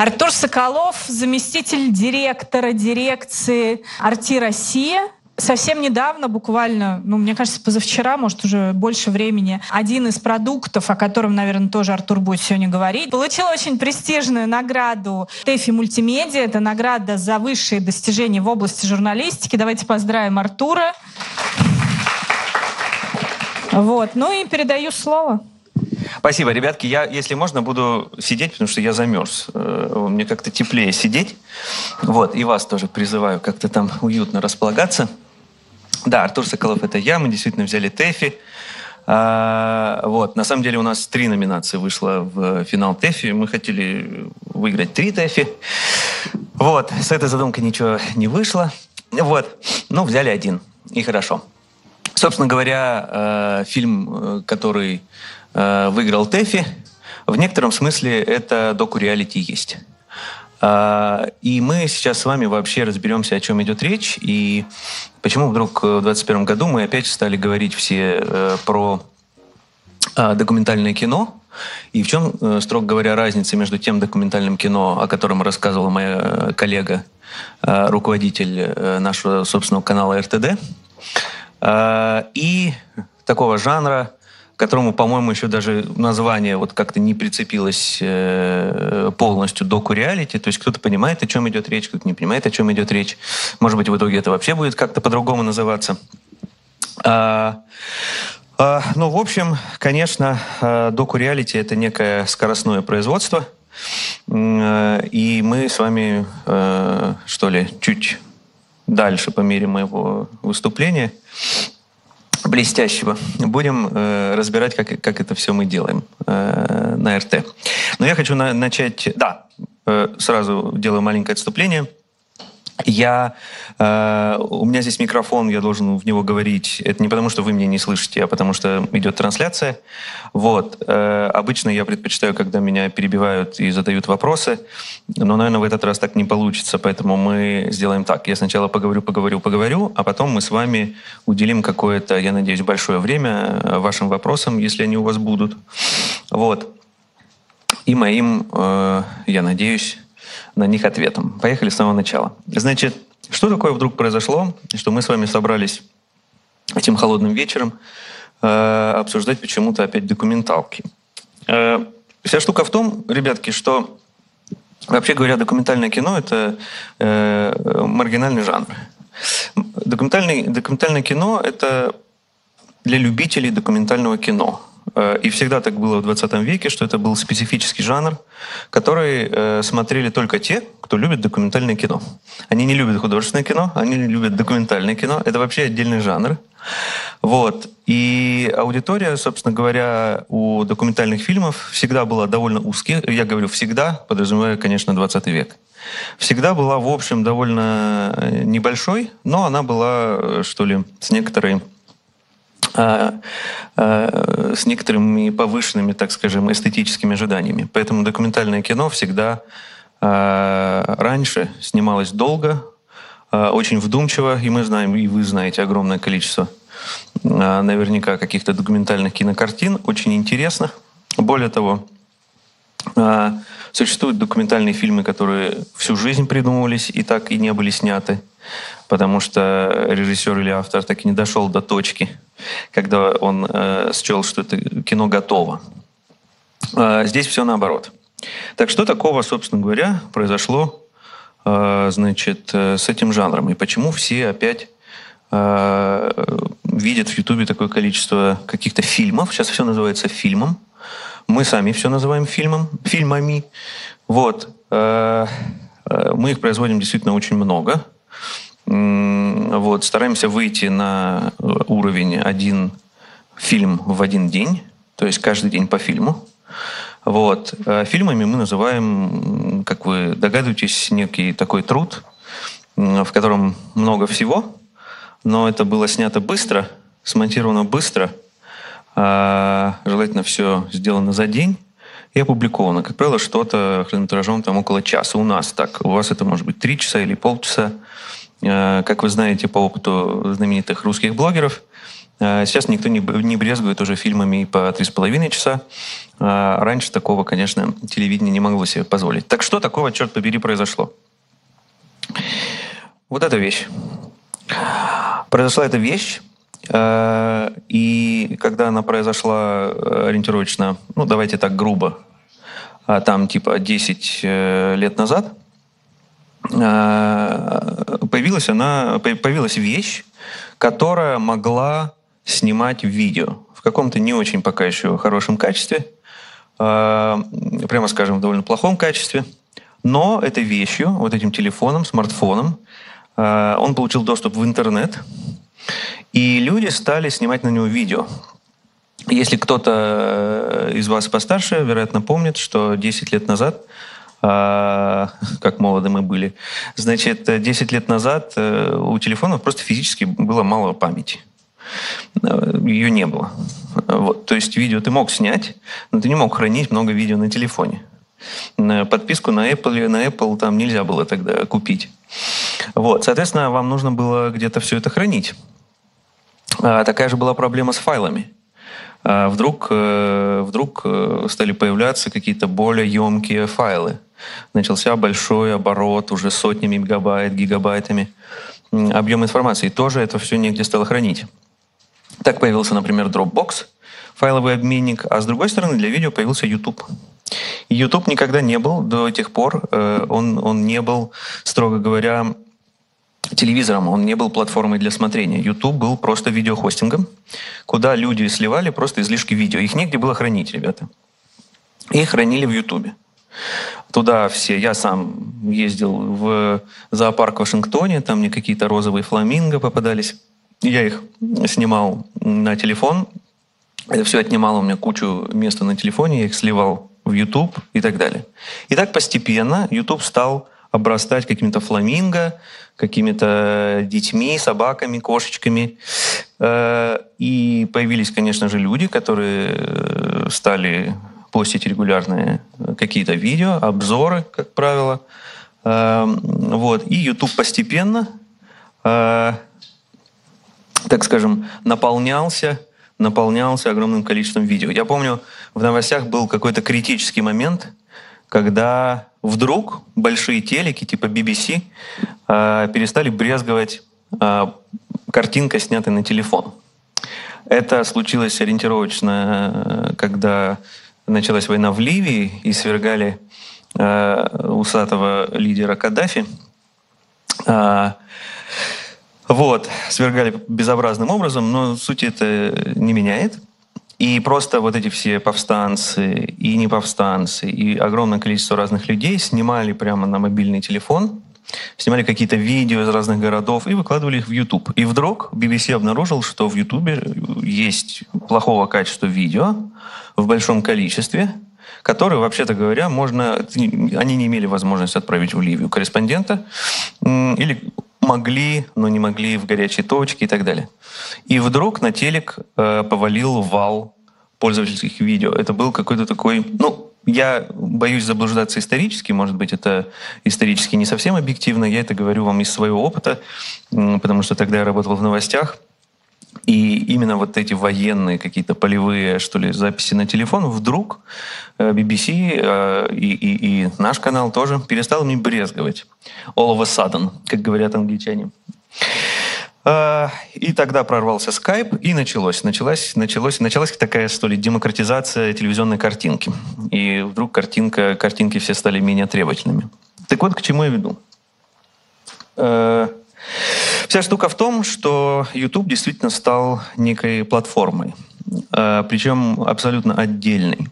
Артур Соколов, заместитель директора дирекции «Арти Россия», совсем недавно, буквально, ну, мне кажется, позавчера, может, уже больше времени, один из продуктов, о котором, наверное, тоже Артур будет сегодня говорить, получил очень престижную награду ТЭФИ Мультимедиа. Это награда за высшие достижения в области журналистики. Давайте поздравим Артура. Вот. Ну и передаю слово. Спасибо, ребятки. Я, если можно, буду сидеть, потому что я замерз. Э, мне как-то теплее сидеть. Вот, и вас тоже призываю как-то там уютно располагаться. Да, Артур Соколов это я, мы действительно взяли ТЭФИ. А, вот, на самом деле у нас три номинации вышло в финал ТЭФИ. Мы хотели выиграть три ТЭФИ. Вот, с этой задумкой ничего не вышло. Вот, ну, взяли один, и хорошо. Собственно говоря, э, фильм, э, который выиграл ТЭФИ, в некотором смысле это доку-реалити есть. А, и мы сейчас с вами вообще разберемся, о чем идет речь, и почему вдруг в 2021 году мы опять стали говорить все э, про а, документальное кино, и в чем, э, строго говоря, разница между тем документальным кино, о котором рассказывала моя э, коллега, руководитель нашего собственного канала РТД, и такого жанра, которому, по-моему, еще даже название вот как-то не прицепилось э, полностью доку реалити. То есть кто-то понимает, о чем идет речь, кто-то не понимает, о чем идет речь. Может быть, в итоге это вообще будет как-то по-другому называться. А, а, ну, в общем, конечно, э, доку реалити это некое скоростное производство. Э, и мы с вами, что ли, чуть дальше по мере моего выступления блестящего. Будем э, разбирать, как, как это все мы делаем э, на РТ. Но я хочу на, начать... Да, э, сразу делаю маленькое отступление. Я, э, у меня здесь микрофон, я должен в него говорить. Это не потому, что вы меня не слышите, а потому что идет трансляция. Вот. Э, обычно я предпочитаю, когда меня перебивают и задают вопросы, но, наверное, в этот раз так не получится, поэтому мы сделаем так. Я сначала поговорю, поговорю, поговорю, а потом мы с вами уделим какое-то, я надеюсь, большое время вашим вопросам, если они у вас будут. Вот. И моим, э, я надеюсь, на них ответом. Поехали с самого начала. Значит, что такое вдруг произошло, что мы с вами собрались этим холодным вечером э, обсуждать почему-то опять документалки? Э, вся штука в том, ребятки, что вообще говоря, документальное кино это э, маргинальный жанр. Документальный, документальное кино это для любителей документального кино. Э, и всегда так было в 20 веке, что это был специфический жанр, который э, смотрели только те, кто любит документальное кино. Они не любят художественное кино, они любят документальное кино. Это вообще отдельный жанр. Вот. И аудитория, собственно говоря, у документальных фильмов всегда была довольно узкая. Я говорю всегда, подразумевая, конечно, 20 век. Всегда была, в общем, довольно э, небольшой, но она была, что ли, с некоторой с некоторыми повышенными, так скажем, эстетическими ожиданиями. Поэтому документальное кино всегда а, раньше снималось долго, очень вдумчиво, и мы знаем, и вы знаете огромное количество наверняка каких-то документальных кинокартин, очень интересных. Более того, существуют документальные фильмы, которые всю жизнь придумывались и так и не были сняты потому что режиссер или автор так и не дошел до точки, когда он э, счел, что это кино готово. Э, здесь все наоборот. Так что такого, собственно говоря, произошло э, значит, э, с этим жанром? И почему все опять э, видят в Ютубе такое количество каких-то фильмов? Сейчас все называется фильмом. Мы сами все называем фильмом, фильмами. Вот. Э, э мы их производим действительно очень много. Вот, стараемся выйти на уровень один фильм в один день, то есть каждый день по фильму. Вот. А фильмами мы называем, как вы догадываетесь, некий такой труд, в котором много всего, но это было снято быстро, смонтировано быстро, а желательно все сделано за день и опубликовано. Как правило, что-то хронометражом там около часа у нас так. У вас это может быть три часа или полчаса. Э, как вы знаете по опыту знаменитых русских блогеров, Сейчас никто не, брезгует уже фильмами по три с половиной часа. Раньше такого, конечно, телевидение не могло себе позволить. Так что такого, черт побери, произошло? Вот эта вещь. Произошла эта вещь, и когда она произошла ориентировочно, ну, давайте так грубо, там типа 10 э, лет назад, появилась она, появилась вещь, которая могла снимать видео в каком-то не очень пока еще хорошем качестве, прямо скажем, в довольно плохом качестве. Но этой вещью, вот этим телефоном, смартфоном, он получил доступ в интернет, и люди стали снимать на него видео. Если кто-то э, из вас постарше, вероятно, помнит, что 10 лет назад как молоды мы были. Значит, 10 лет назад э, у телефонов просто физически было мало памяти. Э, Ее не было. Вот. То есть видео ты мог снять, но ты не мог хранить много видео на телефоне. Подписку на Apple, на Apple там нельзя было тогда купить. Вот. Соответственно, вам нужно было где-то все это хранить. А такая же была проблема с файлами. А вдруг, э, вдруг стали появляться какие-то более емкие файлы начался большой оборот, уже сотнями мегабайт, гигабайтами объем информации. Тоже это все негде стало хранить. Так появился, например, Dropbox, файловый обменник, а с другой стороны для видео появился YouTube. И YouTube никогда не был до тех пор, э, он, он не был, строго говоря, телевизором, он не был платформой для смотрения. YouTube был просто видеохостингом, куда люди сливали просто излишки видео. Их негде было хранить, ребята. Их хранили в YouTube. Туда все, я сам ездил в зоопарк в Вашингтоне, там мне какие-то розовые фламинго попадались. Я их снимал на телефон. Это все отнимало у меня кучу места на телефоне, я их сливал в YouTube и так далее. И так постепенно YouTube стал обрастать какими-то фламинго, какими-то детьми, собаками, кошечками. Э, и появились, конечно же, люди, которые э, стали постить регулярные какие-то видео, обзоры, как правило. Эм, вот. И YouTube постепенно, э, так скажем, наполнялся, наполнялся огромным количеством видео. Я помню, в новостях был какой-то критический момент, когда вдруг большие телеки типа BBC э, перестали брезговать э, картинкой, снятой на телефон. Это случилось ориентировочно, когда началась война в Ливии и свергали э, усатого лидера Каддафи. Э, вот, свергали безобразным образом, но суть это не меняет. И просто вот эти все повстанцы и не повстанцы, и огромное количество разных людей снимали прямо на мобильный телефон, снимали какие-то видео из разных городов и выкладывали их в YouTube. И вдруг BBC обнаружил, что в YouTube есть плохого качества видео, в большом количестве, которые, вообще-то говоря, можно, они не имели возможности отправить в Ливию корреспондента или могли, но не могли в горячие точки и так далее. И вдруг на телек э, повалил вал пользовательских видео. Это был какой-то такой, ну, я боюсь заблуждаться исторически, может быть, это исторически не совсем объективно, я это говорю вам из своего опыта, потому что тогда я работал в новостях, и именно вот эти военные какие-то полевые, что ли, записи на телефон, вдруг э, BBC э, и, и, и наш канал тоже перестал ими брезговать. All of a sudden, как говорят англичане. Э, и тогда прорвался скайп, и началось. Началась, началось, началась такая, что ли, демократизация телевизионной картинки. И вдруг картинка, картинки все стали менее требовательными. Так вот, к чему я веду. Вся штука в том, что YouTube действительно стал некой платформой, э, причем абсолютно отдельной.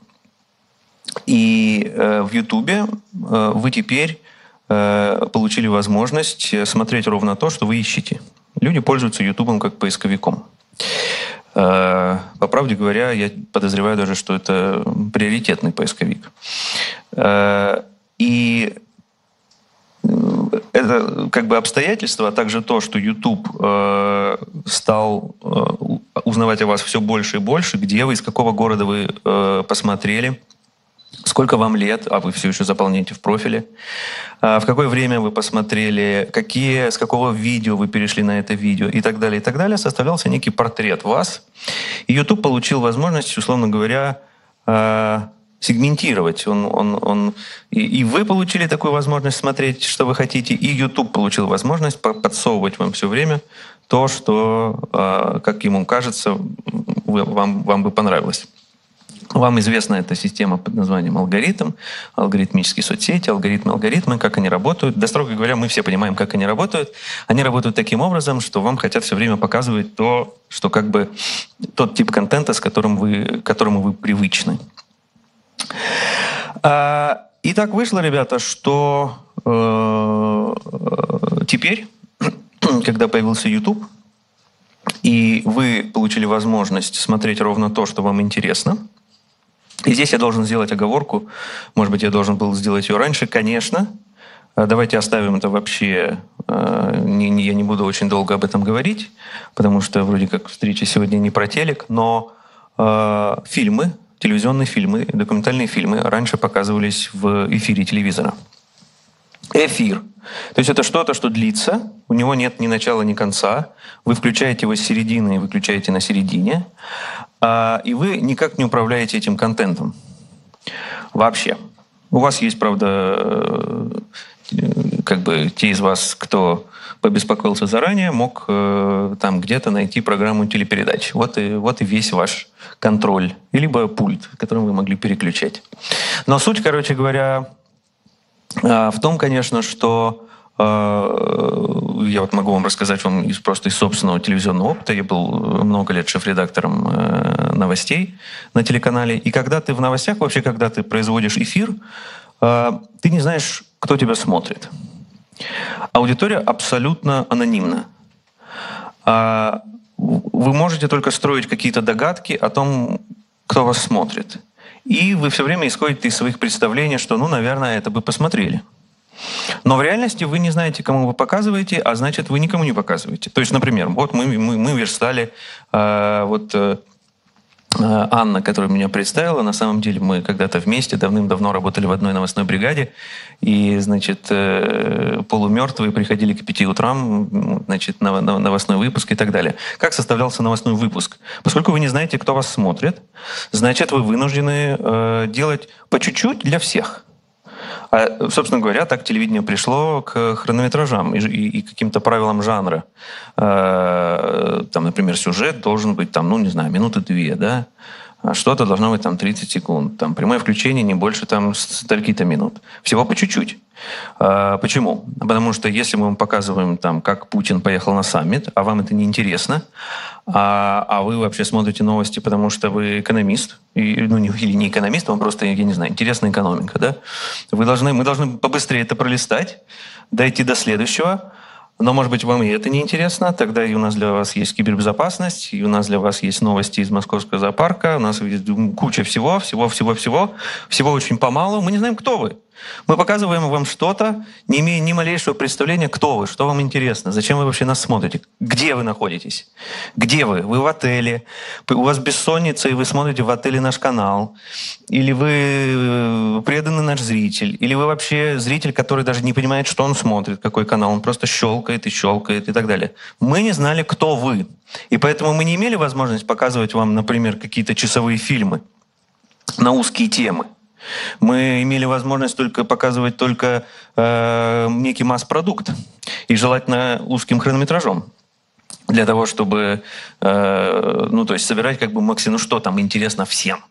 И э, в YouTube э, вы теперь получили возможность смотреть ровно то, что вы ищете. Люди пользуются YouTube как поисковиком. По правде говоря, я подозреваю даже, что это приоритетный поисковик. И это как бы обстоятельства, а также то, что YouTube э, стал э, узнавать о вас все больше и больше, где вы, из какого города вы э, посмотрели, сколько вам лет, а вы все еще заполняете в профиле, а, в какое время вы посмотрели, какие, с какого видео вы перешли на это видео? И так далее, и так далее, составлялся некий портрет вас. И YouTube получил возможность, условно говоря, а, сегментировать. Он, он, он, и, и вы получили такую возможность смотреть, что вы хотите, и YouTube получил возможность подсовывать вам все время то, что, а, как ему кажется, вам, вам бы понравилось. Вам известна эта система под названием алгоритм, алгоритмические соцсети, алгоритмы, алгоритмы, как они работают. Да, строго говоря, мы все понимаем, как они работают. Они работают таким образом, что вам хотят все время показывать то, что как бы тот тип контента, с которым вы, которому вы привычны. А, и так вышло, ребята, что э, теперь, когда появился YouTube, и вы получили возможность смотреть ровно то, что вам интересно, и здесь я должен сделать оговорку, может быть, я должен был сделать ее раньше, конечно, а, Давайте оставим это вообще. Не, я не буду очень долго об этом говорить, потому что вроде как встреча сегодня не про телек, но э, фильмы, телевизионные фильмы, документальные фильмы раньше показывались в эфире телевизора. Эфир. То есть это что-то, что длится, у него нет ни начала, ни конца. Вы включаете его с середины и выключаете на середине. А, и вы никак не управляете этим контентом. Вообще. У вас есть, правда, как бы те из вас, кто побеспокоился заранее, мог э, там где-то найти программу телепередач. Вот и, вот и весь ваш контроль. Либо пульт, которым вы могли переключать. Но суть, короче говоря, э, в том, конечно, что э, я вот могу вам рассказать вам из, просто из собственного телевизионного опыта. Я был много лет шеф-редактором э, новостей на телеканале. И когда ты в новостях, вообще, когда ты производишь эфир, э, ты не знаешь, кто тебя смотрит. Аудитория абсолютно анонимна. А вы можете только строить какие-то догадки о том, кто вас смотрит. И вы все время исходите из своих представлений, что, ну, наверное, это бы посмотрели. Но в реальности вы не знаете, кому вы показываете, а значит, вы никому не показываете. То есть, например, вот мы, мы, мы верстали вот э, Э, Анна, которая меня представила, на самом деле мы когда-то вместе давным-давно работали в одной новостной бригаде, и, значит, э, полумертвые приходили к пяти утрам, значит, на новостной выпуск и так далее. Как составлялся новостной выпуск? Поскольку вы не знаете, кто вас смотрит, значит, вы вынуждены э, делать по чуть-чуть для всех – а, собственно говоря, так телевидение пришло к хронометражам и, и, и каким-то правилам жанра. Э, там, например, сюжет должен быть, там, ну, не знаю, минуты две, да, а что-то должно быть там 30 секунд. Там прямое включение не больше там стольки-то минут. Всего по чуть-чуть. А, почему? Потому что если мы вам показываем, там, как Путин поехал на саммит, а вам это не интересно, а, а вы вообще смотрите новости, потому что вы экономист, и, ну, не, или не экономист, вам просто, я не знаю, интересная экономика, да? Вы должны, мы должны побыстрее это пролистать, дойти до следующего, но, может быть, вам и это не интересно. Тогда и у нас для вас есть кибербезопасность, и у нас для вас есть новости из московского зоопарка, у нас есть куча всего, всего, всего, всего. Всего очень помалу. Мы не знаем, кто вы. Мы показываем вам что-то, не имея ни малейшего представления, кто вы, что вам интересно, зачем вы вообще нас смотрите, где вы находитесь, где вы, вы в отеле, у вас бессонница, и вы смотрите в отеле наш канал, или вы э, преданный наш зритель, или вы вообще зритель, который даже не понимает, что он смотрит, какой канал, он просто щелкает и щелкает и так далее. Мы не знали, кто вы, и поэтому мы не имели возможность показывать вам, например, какие-то часовые фильмы на узкие темы. Мы имели возможность только показывать только э, некий масс-продукт, и желательно узким хронометражом для того, чтобы, э, ну, то есть собирать как бы максимум, ну, что там интересно всем.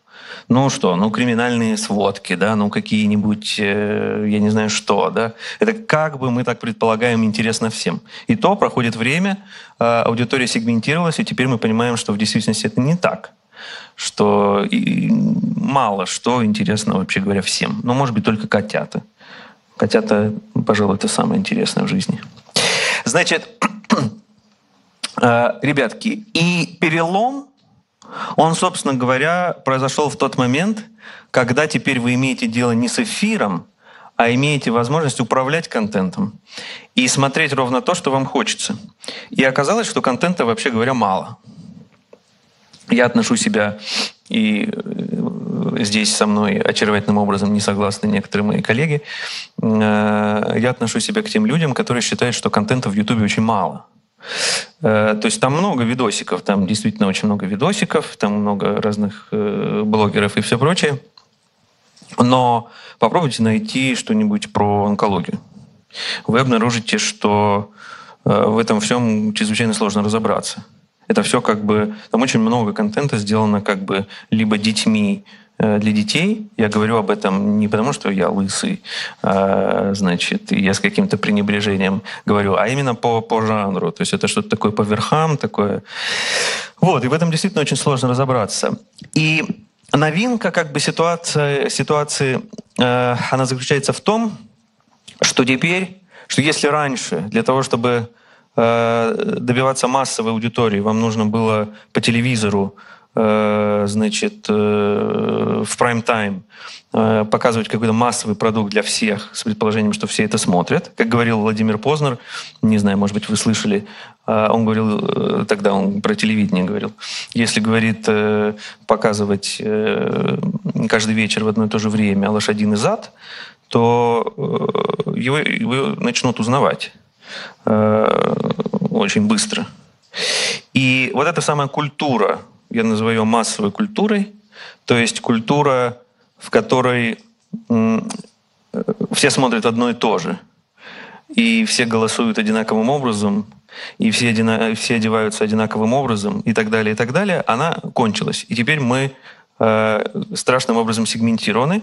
Ну что, ну криминальные сводки, да, ну какие-нибудь, э, я не знаю что, да. Это как бы мы так предполагаем интересно всем. И то проходит время, э, аудитория сегментировалась, и теперь мы понимаем, что в действительности это не так что мало что интересно, вообще говоря, всем. Ну, может быть, только котята. Котята, пожалуй, это самое интересное в жизни. Значит, э, ребятки, и перелом, он, собственно говоря, произошел в тот момент, когда теперь вы имеете дело не с эфиром, а имеете возможность управлять контентом и смотреть ровно то, что вам хочется. И оказалось, что контента, вообще говоря, мало – я отношу себя и э, здесь со мной очаровательным образом не согласны некоторые мои коллеги. Э, я отношу себя к тем людям, которые считают, что контента в Ютубе очень мало. Э, то есть там много видосиков, там действительно очень много видосиков, там много разных блогеров и все прочее. Но попробуйте найти что-нибудь про онкологию. Вы обнаружите, что в этом всем чрезвычайно сложно разобраться. Это все как бы... Там очень много контента сделано как бы либо детьми, Э, для детей. Я говорю об этом не потому, что я лысый, а, значит, я с каким-то пренебрежением говорю, а именно по, по жанру. То есть это что-то такое по верхам, такое. Вот, и в этом действительно очень сложно разобраться. И новинка как бы ситуация, ситуации, э, она заключается в том, что теперь, что если раньше для того, чтобы добиваться массовой аудитории, вам нужно было по телевизору Э, значит, э, в прайм-тайм э, показывать какой-то массовый продукт для всех с предположением, что все это смотрят. Как говорил Владимир Познер, не знаю, может быть, вы слышали, он говорил, тогда он про телевидение говорил, если, говорит, показывать каждый вечер в одно и то же время лошадиный зад, то его, его начнут узнавать очень быстро. И вот эта самая культура я называю ее массовой культурой, то есть культура, в которой все смотрят одно и то же, и все голосуют одинаковым образом, и все, одина, все одеваются одинаковым образом, и так далее, и так далее, она кончилась. И теперь мы э, страшным образом сегментированы.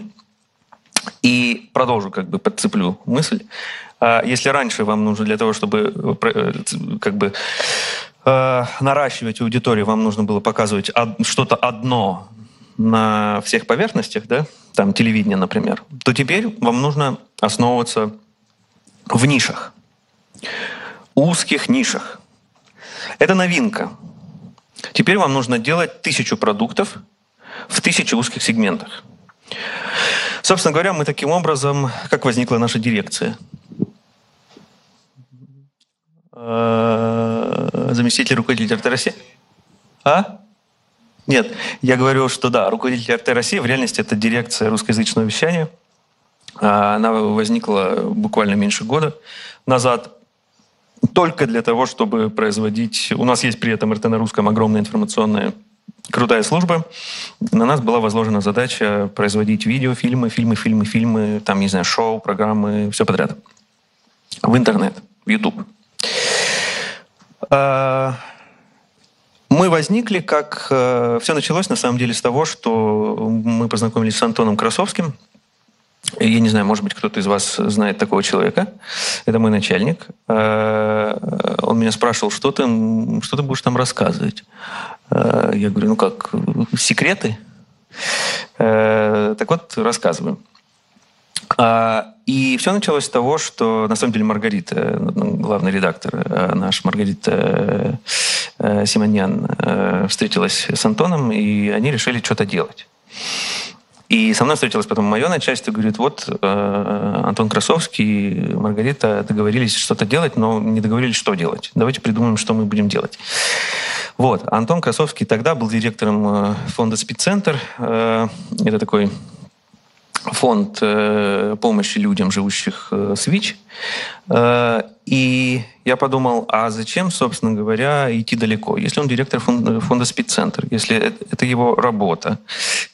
И продолжу, как бы подцеплю мысль. Э, если раньше вам нужно для того, чтобы э, э как бы э, наращивать аудиторию, вам нужно было показывать что-то одно на всех поверхностях, да, там телевидение, например, то теперь вам нужно основываться в нишах, узких нишах. Это новинка. Теперь вам нужно делать тысячу продуктов в тысячи узких сегментах. Собственно говоря, мы таким образом, как возникла наша дирекция – Э, заместитель руководителя РТ России? А? Нет, я говорю, что да, руководитель РТ России в реальности это дирекция русскоязычного вещания. А, она возникла буквально меньше года назад только для того, чтобы производить... У нас есть при этом РТ на русском огромная информационная крутая служба. На нас была возложена задача производить видеофильмы, фильмы, фильмы, фильмы, там, не знаю, шоу, программы, все подряд. В интернет, в YouTube. А, мы возникли как... Э, Все началось, на самом деле, с того, что мы познакомились с Антоном Красовским. Я не знаю, может быть, кто-то из вас знает такого человека. Это мой начальник. А, он меня спрашивал, что ты, что ты будешь там рассказывать? А, я говорю, ну как, секреты? Так вот, рассказываю. А, и все началось с того, что на самом деле Маргарита, ну, главный редактор э, наш, Маргарита э, Симоньян, э, встретилась с Антоном, и они решили что-то делать. И со мной встретилось потом мое начальство, говорит, вот Антон Красовский, Маргарита договорились что-то делать, но не договорились, что делать. Давайте придумаем, что мы будем делать. Вот. Антон Красовский тогда был директором фонда «Спидцентр». Это такой фонд э, помощи людям, живущих э, с ВИЧ. Э, и я подумал, а зачем, собственно говоря, идти далеко? Если он директор фонда, «Спидцентр», если это его работа,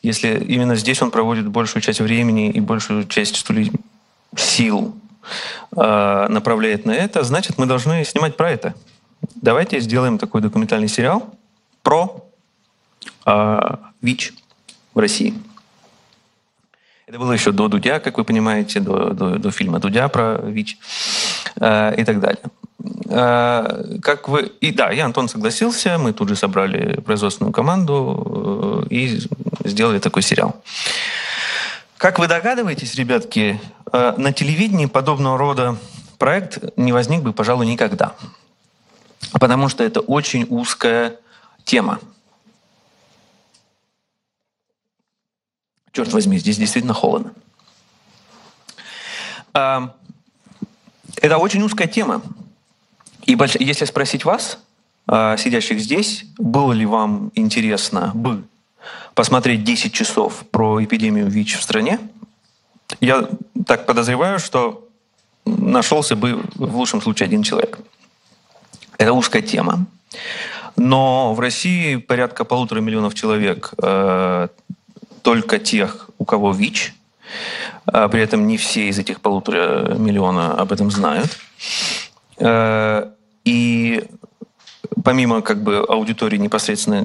если именно здесь он проводит большую часть времени и большую часть сил направляет на это, значит, мы должны снимать про это. Давайте сделаем такой документальный сериал про ВИЧ в России. Это было еще до Дудя, как вы понимаете, до, до, до фильма Дудя про ВИЧ э, и так далее. Э, как вы... И да, я, Антон, согласился, мы тут же собрали производственную команду э, и сделали такой сериал. Как вы догадываетесь, ребятки, э, на телевидении подобного рода проект не возник бы, пожалуй, никогда. Потому что это очень узкая тема. Черт возьми, здесь действительно холодно. А, это очень узкая тема. И если спросить вас, а, сидящих здесь, было ли вам интересно бы посмотреть 10 часов про эпидемию ВИЧ в стране, я так подозреваю, что нашелся бы в лучшем случае один человек. Это узкая тема. Но в России порядка полутора миллионов человек э, только тех, у кого ВИЧ. А при этом не все из этих полутора миллиона об этом знают. Э, и помимо как бы аудитории непосредственно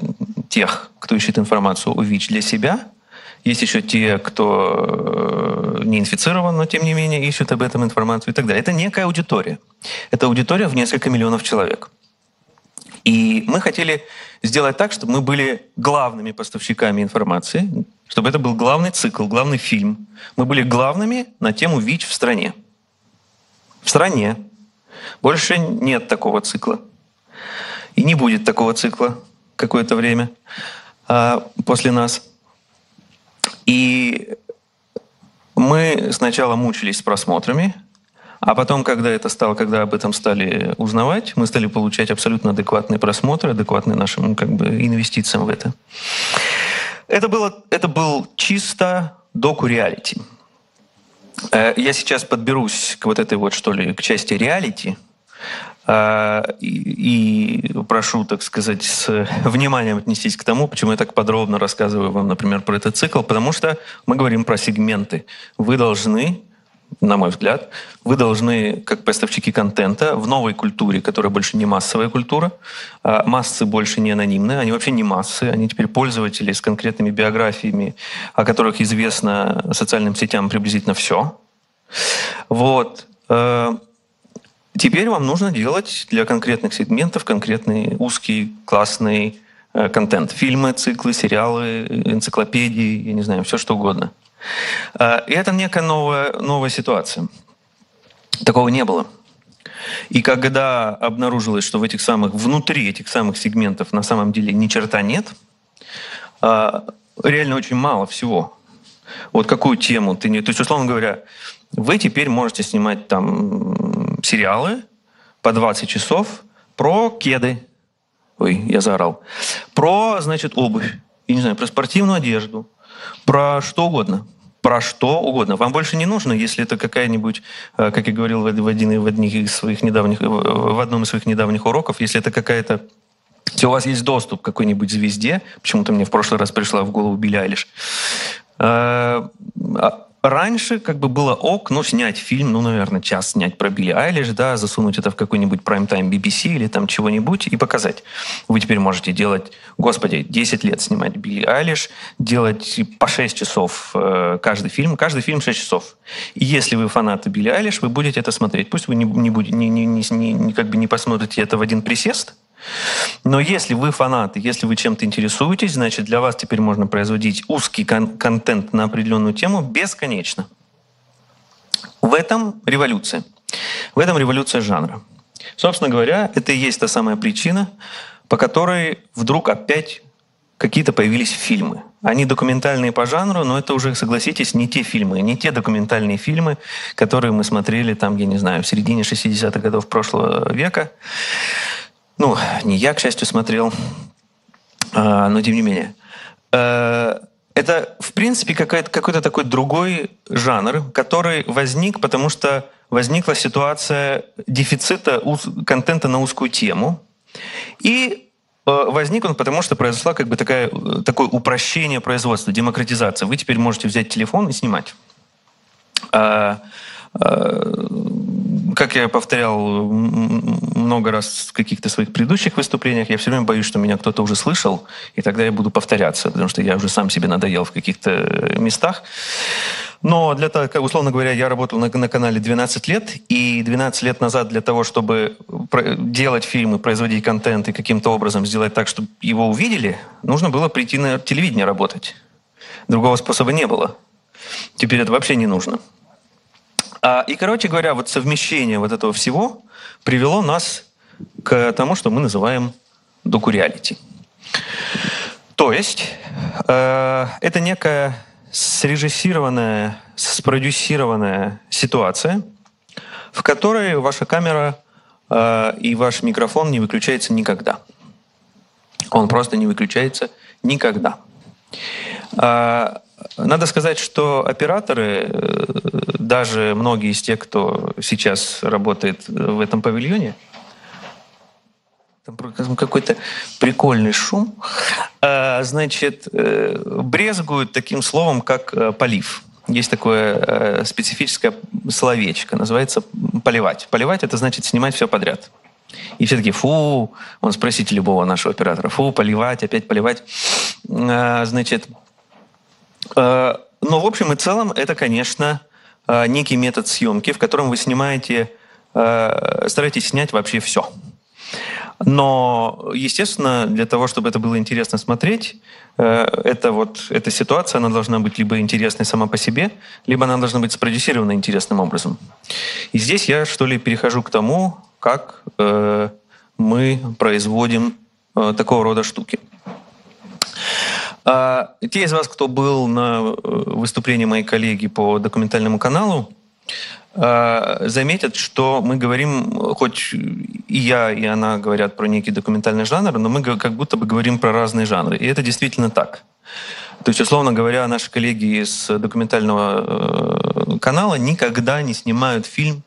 тех, кто ищет информацию о ВИЧ для себя, есть еще те, кто э, не инфицирован, но тем не менее ищут об этом информацию и так далее. Это некая аудитория. Это аудитория в несколько миллионов человек. И мы хотели сделать так, чтобы мы были главными поставщиками информации, чтобы это был главный цикл, главный фильм. Мы были главными на тему ВИЧ в стране. В стране. Больше нет такого цикла. И не будет такого цикла какое-то время а, после нас. И мы сначала мучились с просмотрами, а потом, когда это стало, когда об этом стали узнавать, мы стали получать абсолютно адекватные просмотры, адекватные нашим как бы, инвестициям в это. Это, было, это был чисто доку-реалити. Э, я сейчас подберусь к вот этой вот, что ли, к части реалити, а, и, прошу, так сказать, с вниманием отнестись к тому, почему я так подробно рассказываю вам, например, про этот цикл, потому что мы говорим про сегменты. Вы должны на мой взгляд, вы должны, как поставщики контента, в новой культуре, которая больше не массовая культура, а массы больше не анонимные, они вообще не массы, они теперь пользователи с конкретными биографиями, о которых известно социальным сетям приблизительно все. Вот. Э, Теперь вам нужно делать для конкретных сегментов конкретный узкий классный э, контент. Фильмы, циклы, сериалы, энциклопедии, я не знаю, все что угодно. Э, и это некая новая, новая ситуация. Такого не было. И когда обнаружилось, что в этих самых, внутри этих самых сегментов на самом деле ни черта нет, э, реально очень мало всего. Вот какую тему ты не... То есть, условно говоря, вы теперь можете снимать там сериалы по 20 часов про кеды. Ой, я заорал. Про, значит, обувь. Я не знаю, про спортивную одежду. Про что угодно. Про что угодно. Вам больше не нужно, если это какая-нибудь, э, как я говорил в, один, в, одних из своих недавних, в одном из своих недавних уроков, если это какая-то если у вас есть доступ к какой-нибудь звезде, почему-то мне в прошлый раз пришла в голову Билли Айлиш, э, а Раньше как бы было ок, ну, снять фильм, ну, наверное, час снять про Билли Айлиш, да, засунуть это в какой-нибудь прайм-тайм BBC или там чего-нибудь и показать. Вы теперь можете делать, господи, 10 лет снимать Билли Айлиш, делать по 6 часов э, каждый фильм, каждый фильм 6 часов. И если вы фанаты Билли Айлиш, вы будете это смотреть. Пусть вы не, не, будете, не, не, не, не, как бы не посмотрите это в один присест, но если вы фанаты, если вы чем-то интересуетесь, значит, для вас теперь можно производить узкий кон- контент на определенную тему бесконечно. В этом революция. В этом революция жанра. Собственно говоря, это и есть та самая причина, по которой вдруг опять какие-то появились фильмы. Они документальные по жанру, но это уже, согласитесь, не те фильмы, не те документальные фильмы, которые мы смотрели там, я не знаю, в середине 60-х годов прошлого века. Ну, не я, к счастью, смотрел, а, но тем не менее. Э, это, в принципе, какой-то такой другой жанр, который возник, потому что возникла ситуация дефицита контента на узкую тему. И э, возник он потому, что произошла как бы такая, такое упрощение производства, демократизация. Вы теперь можете взять телефон и снимать. Как я повторял много раз в каких-то своих предыдущих выступлениях, я все время боюсь, что меня кто-то уже слышал, и тогда я буду повторяться, потому что я уже сам себе надоел в каких-то местах. Но для того, условно говоря, я работал на, на канале 12 лет, и 12 лет назад для того, чтобы делать фильмы, производить контент и каким-то образом сделать так, чтобы его увидели, нужно было прийти на телевидение работать. Другого способа не было. Теперь это вообще не нужно. А, и, короче говоря, вот совмещение вот этого всего привело нас к тому, что мы называем докуреалити. То есть э, это некая срежиссированная, спродюсированная ситуация, в которой ваша камера э, и ваш микрофон не выключается никогда. Он просто не выключается никогда. А, надо сказать, что операторы, э, даже многие из тех, кто сейчас работает в этом павильоне, там какой-то прикольный шум, а, значит, э, брезгуют таким словом, как э, полив. Есть такое специфическое словечко, называется поливать. Поливать – это значит снимать все подряд. И все таки фу, он спросите любого нашего оператора, фу, поливать, опять поливать. Значит, Э, но в общем и целом это, конечно, э, некий метод съемки, в котором вы снимаете, э, стараетесь снять вообще все. Но, естественно, для того, чтобы это было интересно смотреть, это вот, эта ситуация, она должна быть либо интересной сама по себе, либо она должна быть спродюсирована интересным образом. И здесь я, что ли, перехожу к тому, как мы производим такого рода штуки. А, те из вас, кто был на э, выступлении моей коллеги по документальному каналу, а, заметят, что мы говорим, хоть и я, и она говорят про некий документальный жанр, но мы как будто бы говорим про разные жанры. И это действительно так. То есть, условно говоря, наши коллеги из документального э, канала никогда не снимают фильм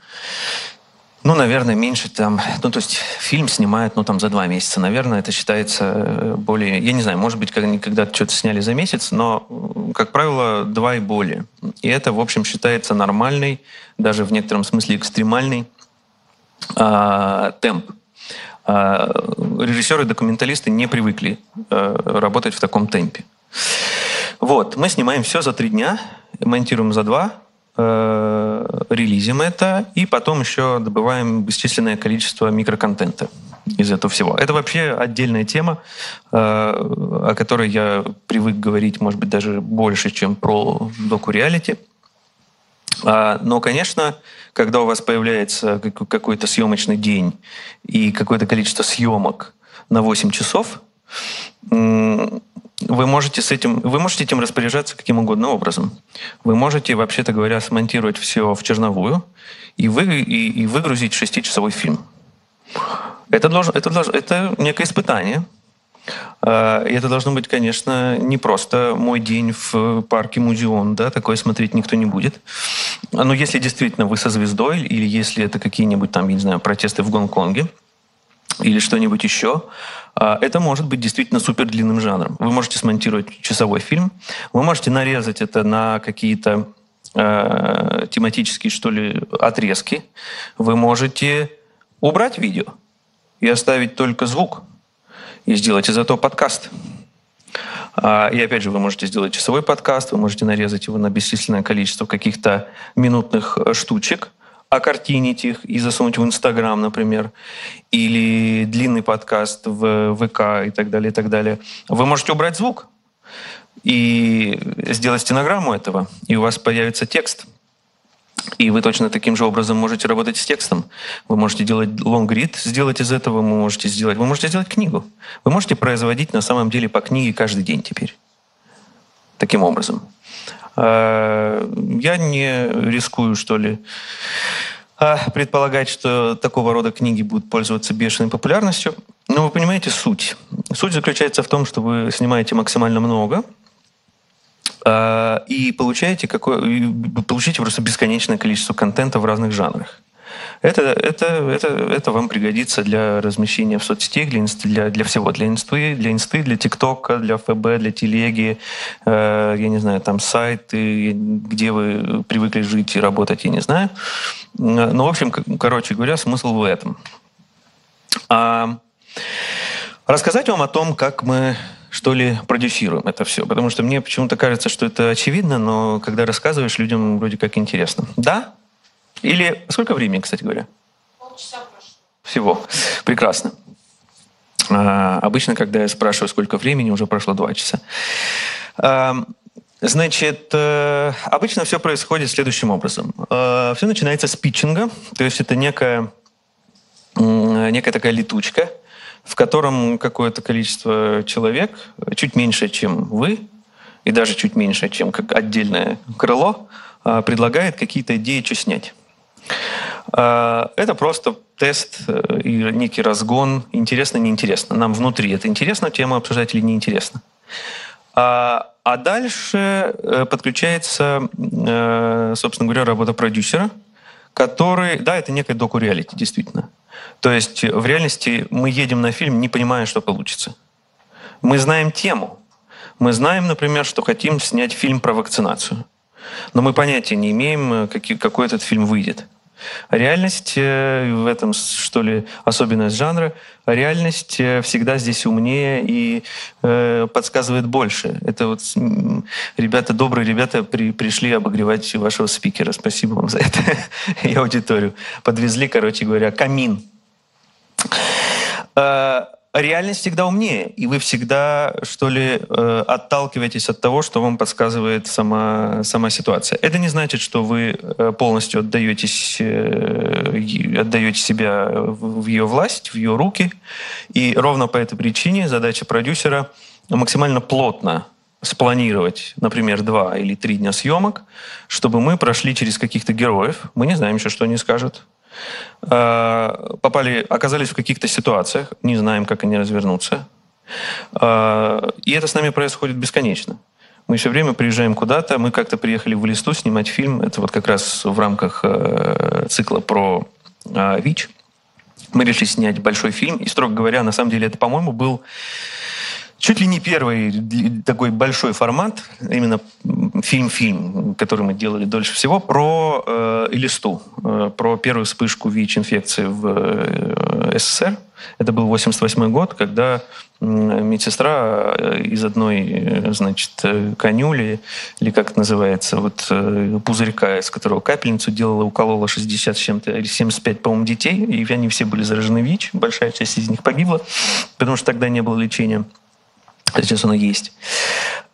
ну, наверное, меньше там... Ну, то есть фильм снимают, ну, там, за два месяца. Наверное, это считается э, более... Я не знаю, может быть, когда-то что-то сняли за месяц, но, как правило, два и более. И это, в общем, считается нормальный, даже в некотором смысле экстремальный э, темп. Э, режиссеры-документалисты не привыкли э, работать в таком темпе. Вот, мы снимаем все за три дня, монтируем за два, релизим это, и потом еще добываем бесчисленное количество микроконтента из этого всего. Это вообще отдельная тема, э, о которой я привык говорить, может быть, даже больше, чем про доку-реалити. А, но, конечно, когда у вас появляется какой-то съемочный день и какое-то количество съемок на 8 часов, вы можете с этим, вы можете этим распоряжаться каким угодно образом. Вы можете, вообще-то говоря, смонтировать все в черновую и, вы, и, и выгрузить шестичасовой фильм. Это, должно, это, должно, это некое испытание. А, и это должно быть, конечно, не просто мой день в парке Музеон, да, такое смотреть никто не будет. Но если действительно вы со звездой, или если это какие-нибудь там, я не знаю, протесты в Гонконге, или что-нибудь еще, а, это может быть действительно супер длинным жанром. Вы можете смонтировать часовой фильм, вы можете нарезать это на какие-то э, тематические, что ли, отрезки. Вы можете убрать видео и оставить только звук, и сделать из этого подкаст. А, и опять же, вы можете сделать часовой подкаст, вы можете нарезать его на бесчисленное количество каких-то минутных э, штучек, окартинить их и засунуть в Инстаграм, например, или длинный подкаст в ВК и так далее, и так далее. Вы можете убрать звук и сделать стенограмму этого, и у вас появится текст. И вы точно таким же образом можете работать с текстом. Вы можете делать лонгрид, сделать из этого, вы можете сделать, вы можете сделать книгу. Вы можете производить на самом деле по книге каждый день теперь. Таким образом. Э, я не рискую, что ли, э, предполагать, что такого рода книги будут пользоваться бешеной популярностью. Но вы понимаете суть. Суть заключается в том, что вы снимаете максимально много, э, и получаете, какое, получите просто бесконечное количество контента в разных жанрах. Это, это, это, это вам пригодится для размещения в соцсетях, для, для, для всего, для инсты, для инсты, для ТикТока, для ФБ, для телеги, э, я не знаю, там сайты, где вы привыкли жить и работать, я не знаю. Ну, в общем, короче говоря, смысл в этом. А, рассказать вам о том, как мы что ли, продюсируем это все. Потому что мне почему-то кажется, что это очевидно, но когда рассказываешь, людям вроде как интересно. Да, или сколько времени, кстати говоря? Полчаса прошло. Всего. Прекрасно. А, обычно, когда я спрашиваю, сколько времени, уже прошло два часа. А, значит, э, обычно все происходит следующим образом. А, все начинается с питчинга, то есть это некая, некая такая летучка, в котором какое-то количество человек, чуть меньше, чем вы, и даже чуть меньше, чем как отдельное крыло, предлагает какие-то идеи, что снять. А, это просто тест э, и некий разгон. Интересно, неинтересно. Нам внутри это интересно, тема обсуждать или неинтересно. А а дальше э, подключается, э, собственно говоря, работа продюсера, который, да, это некая доку-реалити, действительно. То есть в реальности мы едем на фильм, не понимая, что получится. Мы знаем тему. Мы знаем, например, что хотим снять фильм про вакцинацию. Но мы понятия не имеем, какой этот фильм выйдет. Реальность э, в этом, что ли, особенность жанра. Реальность э, всегда здесь умнее и э, подсказывает больше. Это вот ребята, добрые ребята при, пришли обогревать вашего спикера. Спасибо вам за это и аудиторию. Подвезли, короче говоря, камин. Реальность всегда умнее, и вы всегда, что ли, э, отталкиваетесь от того, что вам подсказывает сама, сама ситуация. Это не значит, что вы э, полностью отдаетесь, э, отдаете себя в ее власть, в ее руки, и ровно по этой причине задача продюсера максимально плотно спланировать, например, два или три дня съемок, чтобы мы прошли через каких-то героев. Мы не знаем еще, что они скажут. Э, попали, оказались в каких-то ситуациях, не знаем, как они развернутся. Э, и это с нами происходит бесконечно. Мы все время приезжаем куда-то. Мы как-то приехали в Листу снимать фильм. Это вот как раз в рамках э, цикла про ВИЧ. Мы решили снять большой фильм. И, строго говоря, на самом деле это, по-моему, был Чуть ли не первый такой большой формат, именно фильм-фильм, который мы делали дольше всего, про э, Элисту, э, про первую вспышку ВИЧ-инфекции в э, СССР. Это был 88 год, когда медсестра э, из одной, э, значит, э, конюли, или как это называется, вот пузырька, из которого капельницу делала, уколола 60 с чем-то, или 75, по-моему, детей, и они все были заражены ВИЧ, большая часть из них погибла, потому что тогда не было лечения. Сейчас оно есть.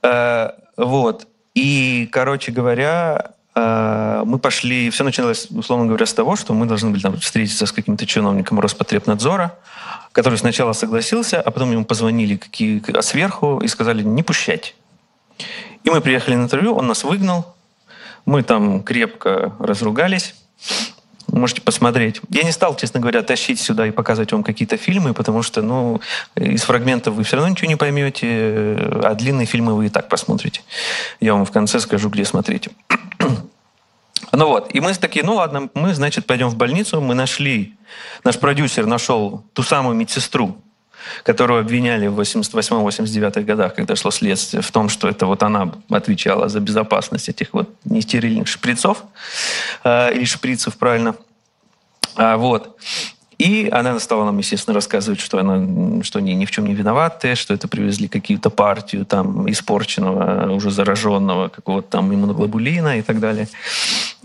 Э, вот. И, короче говоря, э, мы пошли... Все начиналось, условно говоря, с того, что мы должны были там встретиться с каким-то чиновником Роспотребнадзора, который сначала согласился, а потом ему позвонили какие, сверху и сказали не пущать. И мы приехали на интервью, он нас выгнал, мы там крепко разругались, Можете посмотреть. Я не стал, честно говоря, тащить сюда и показывать вам какие-то фильмы, потому что, ну, из фрагментов вы все равно ничего не поймете, а длинные фильмы вы и так посмотрите. Я вам в конце скажу, где смотреть. Ну вот, и мы такие, ну ладно, мы, значит, пойдем в больницу. Мы нашли, наш продюсер нашел ту самую медсестру, которую обвиняли в 88-89 годах, когда шло следствие, в том, что это вот она отвечала за безопасность этих вот нестерильных шприцов, э, или шприцев, правильно. А, вот. И она стала нам, естественно, рассказывать, что, она, что они ни в чем не виноваты, что это привезли какую-то партию там испорченного, уже зараженного какого-то там иммуноглобулина и так далее.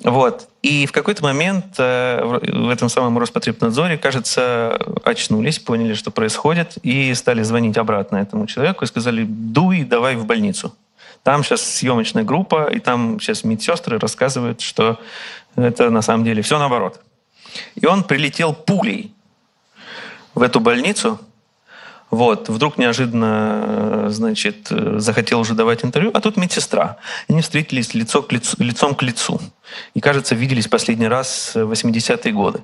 Вот. И в какой-то момент э, в этом самом Роспотребнадзоре, кажется, очнулись, поняли, что происходит, и стали звонить обратно этому человеку и сказали, дуй, давай в больницу. Там сейчас съемочная группа, и там сейчас медсестры рассказывают, что это на самом деле все наоборот. И он прилетел пулей в эту больницу, вот, вдруг неожиданно, значит, захотел уже давать интервью, а тут медсестра. Они встретились лицо к лицу, лицом к лицу. И, кажется, виделись последний раз в 80-е годы.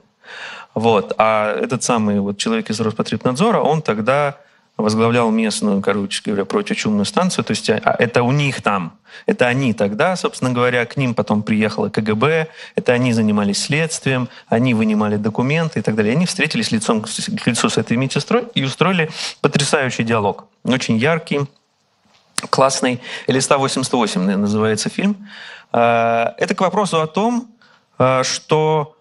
Вот. А этот самый вот человек из Роспотребнадзора, он тогда возглавлял местную, короче говоря, противочумную станцию. То есть а, это у них там. Это они тогда, собственно говоря, к ним потом приехало КГБ, это они занимались следствием, они вынимали документы и так далее. Они встретились лицом к лицу с этой медсестрой и устроили потрясающий диалог. Очень яркий, классный. «Листа 88» называется фильм. А, это к вопросу о том, а, что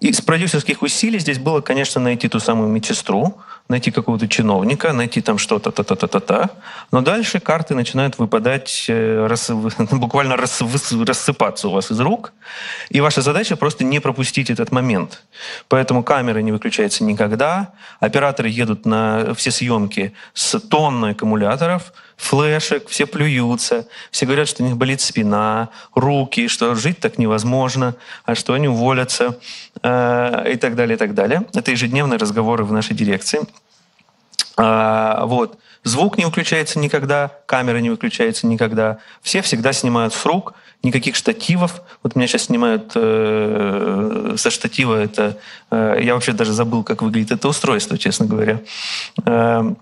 из продюсерских усилий здесь было, конечно, найти ту самую медсестру, найти какого-то чиновника, найти там что-то, та-та-та-та-та. Но дальше карты начинают выпадать, э, рас, буквально рас, рассыпаться у вас из рук. И ваша задача просто не пропустить этот момент. Поэтому камера не выключается никогда. Операторы едут на все съемки с тонной аккумуляторов, флешек, все плюются, все говорят, что у них болит спина, руки, что жить так невозможно, а что они уволятся э, и так далее, и так далее. Это ежедневные разговоры в нашей дирекции. А, вот. Звук не выключается никогда, камера не выключается никогда. Все всегда снимают с рук, никаких штативов. Вот меня сейчас снимают э, со штатива. Это э, я вообще даже забыл, как выглядит это устройство, честно говоря. Э,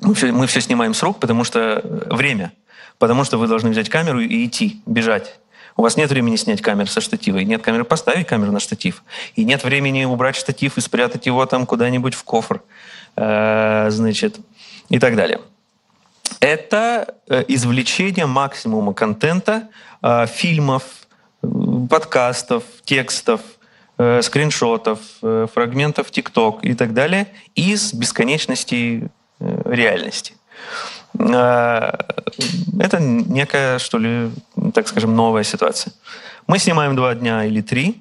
мы все, мы все снимаем с рук, потому что время. потому что вы должны взять камеру и идти, бежать. У вас нет времени снять камеру со штатива, и нет камеры поставить камеру на штатив, и нет времени убрать штатив и спрятать его там куда-нибудь в кофр, э, значит, и так далее. Это э, извлечение максимума контента, э, фильмов, подкастов, текстов, скриншотов, фрагментов ТикТок и так далее из бесконечности реальности. Э, это некая, что ли, так скажем, новая ситуация. Мы снимаем два дня или три,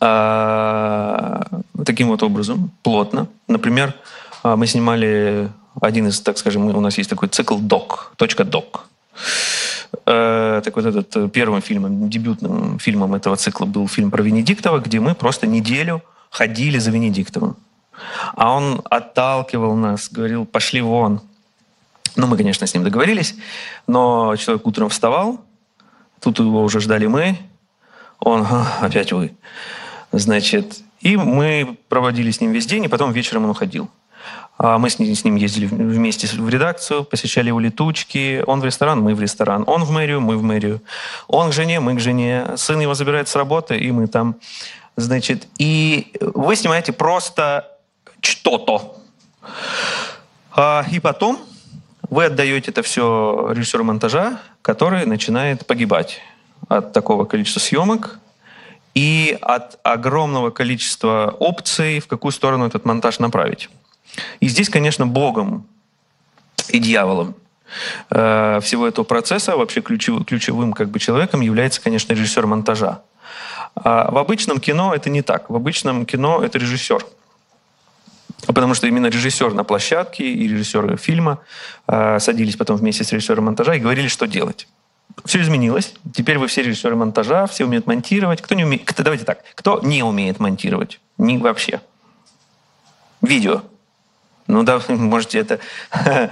э, таким вот образом, плотно. Например, э, мы снимали один из, так скажем, у нас есть такой цикл док, точка док. Так вот этот первым фильмом, дебютным фильмом этого цикла был фильм про Венедиктова, где мы просто неделю ходили за Венедиктовым. А он отталкивал нас, говорил, пошли вон, ну, мы, конечно, с ним договорились, но человек утром вставал, тут его уже ждали мы, он, опять вы. Значит, и мы проводили с ним весь день, и потом вечером он уходил. А мы с ним, с ним ездили вместе в редакцию, посещали его летучки. Он в ресторан, мы в ресторан. Он в мэрию, мы в мэрию. Он к жене, мы к жене. Сын его забирает с работы, и мы там. Значит, и вы снимаете просто что-то. А, и потом вы отдаете это все режиссеру монтажа, который начинает погибать от такого количества съемок и от огромного количества опций, в какую сторону этот монтаж направить. И здесь, конечно, Богом и дьяволом э, всего этого процесса, вообще ключевым, ключевым как бы человеком является, конечно, режиссер монтажа. А в обычном кино это не так. В обычном кино это режиссер – Потому что именно режиссер на площадке и режиссеры фильма э, садились потом вместе с режиссером монтажа и говорили, что делать. Все изменилось. Теперь вы все режиссеры монтажа, все умеют монтировать. Кто не умеет? Давайте так. Кто не умеет монтировать? Не вообще. Видео. Ну да, можете это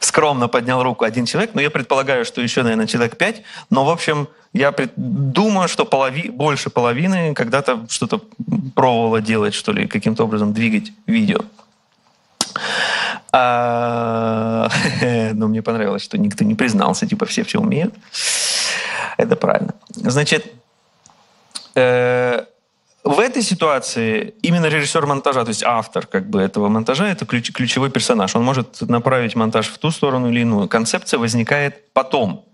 скромно поднял руку один человек, но я предполагаю, что еще, наверное, человек пять. Но, в общем, я думаю, что полови, больше половины когда-то что-то пробовала делать, что ли, каким-то образом двигать видео. А, но мне понравилось, что никто не признался, типа все все умеют. Это правильно. Значит, э, в этой ситуации именно режиссер монтажа, то есть автор как бы этого монтажа, это ключ, ключевой персонаж. Он может направить монтаж в ту сторону или иную. Концепция возникает потом.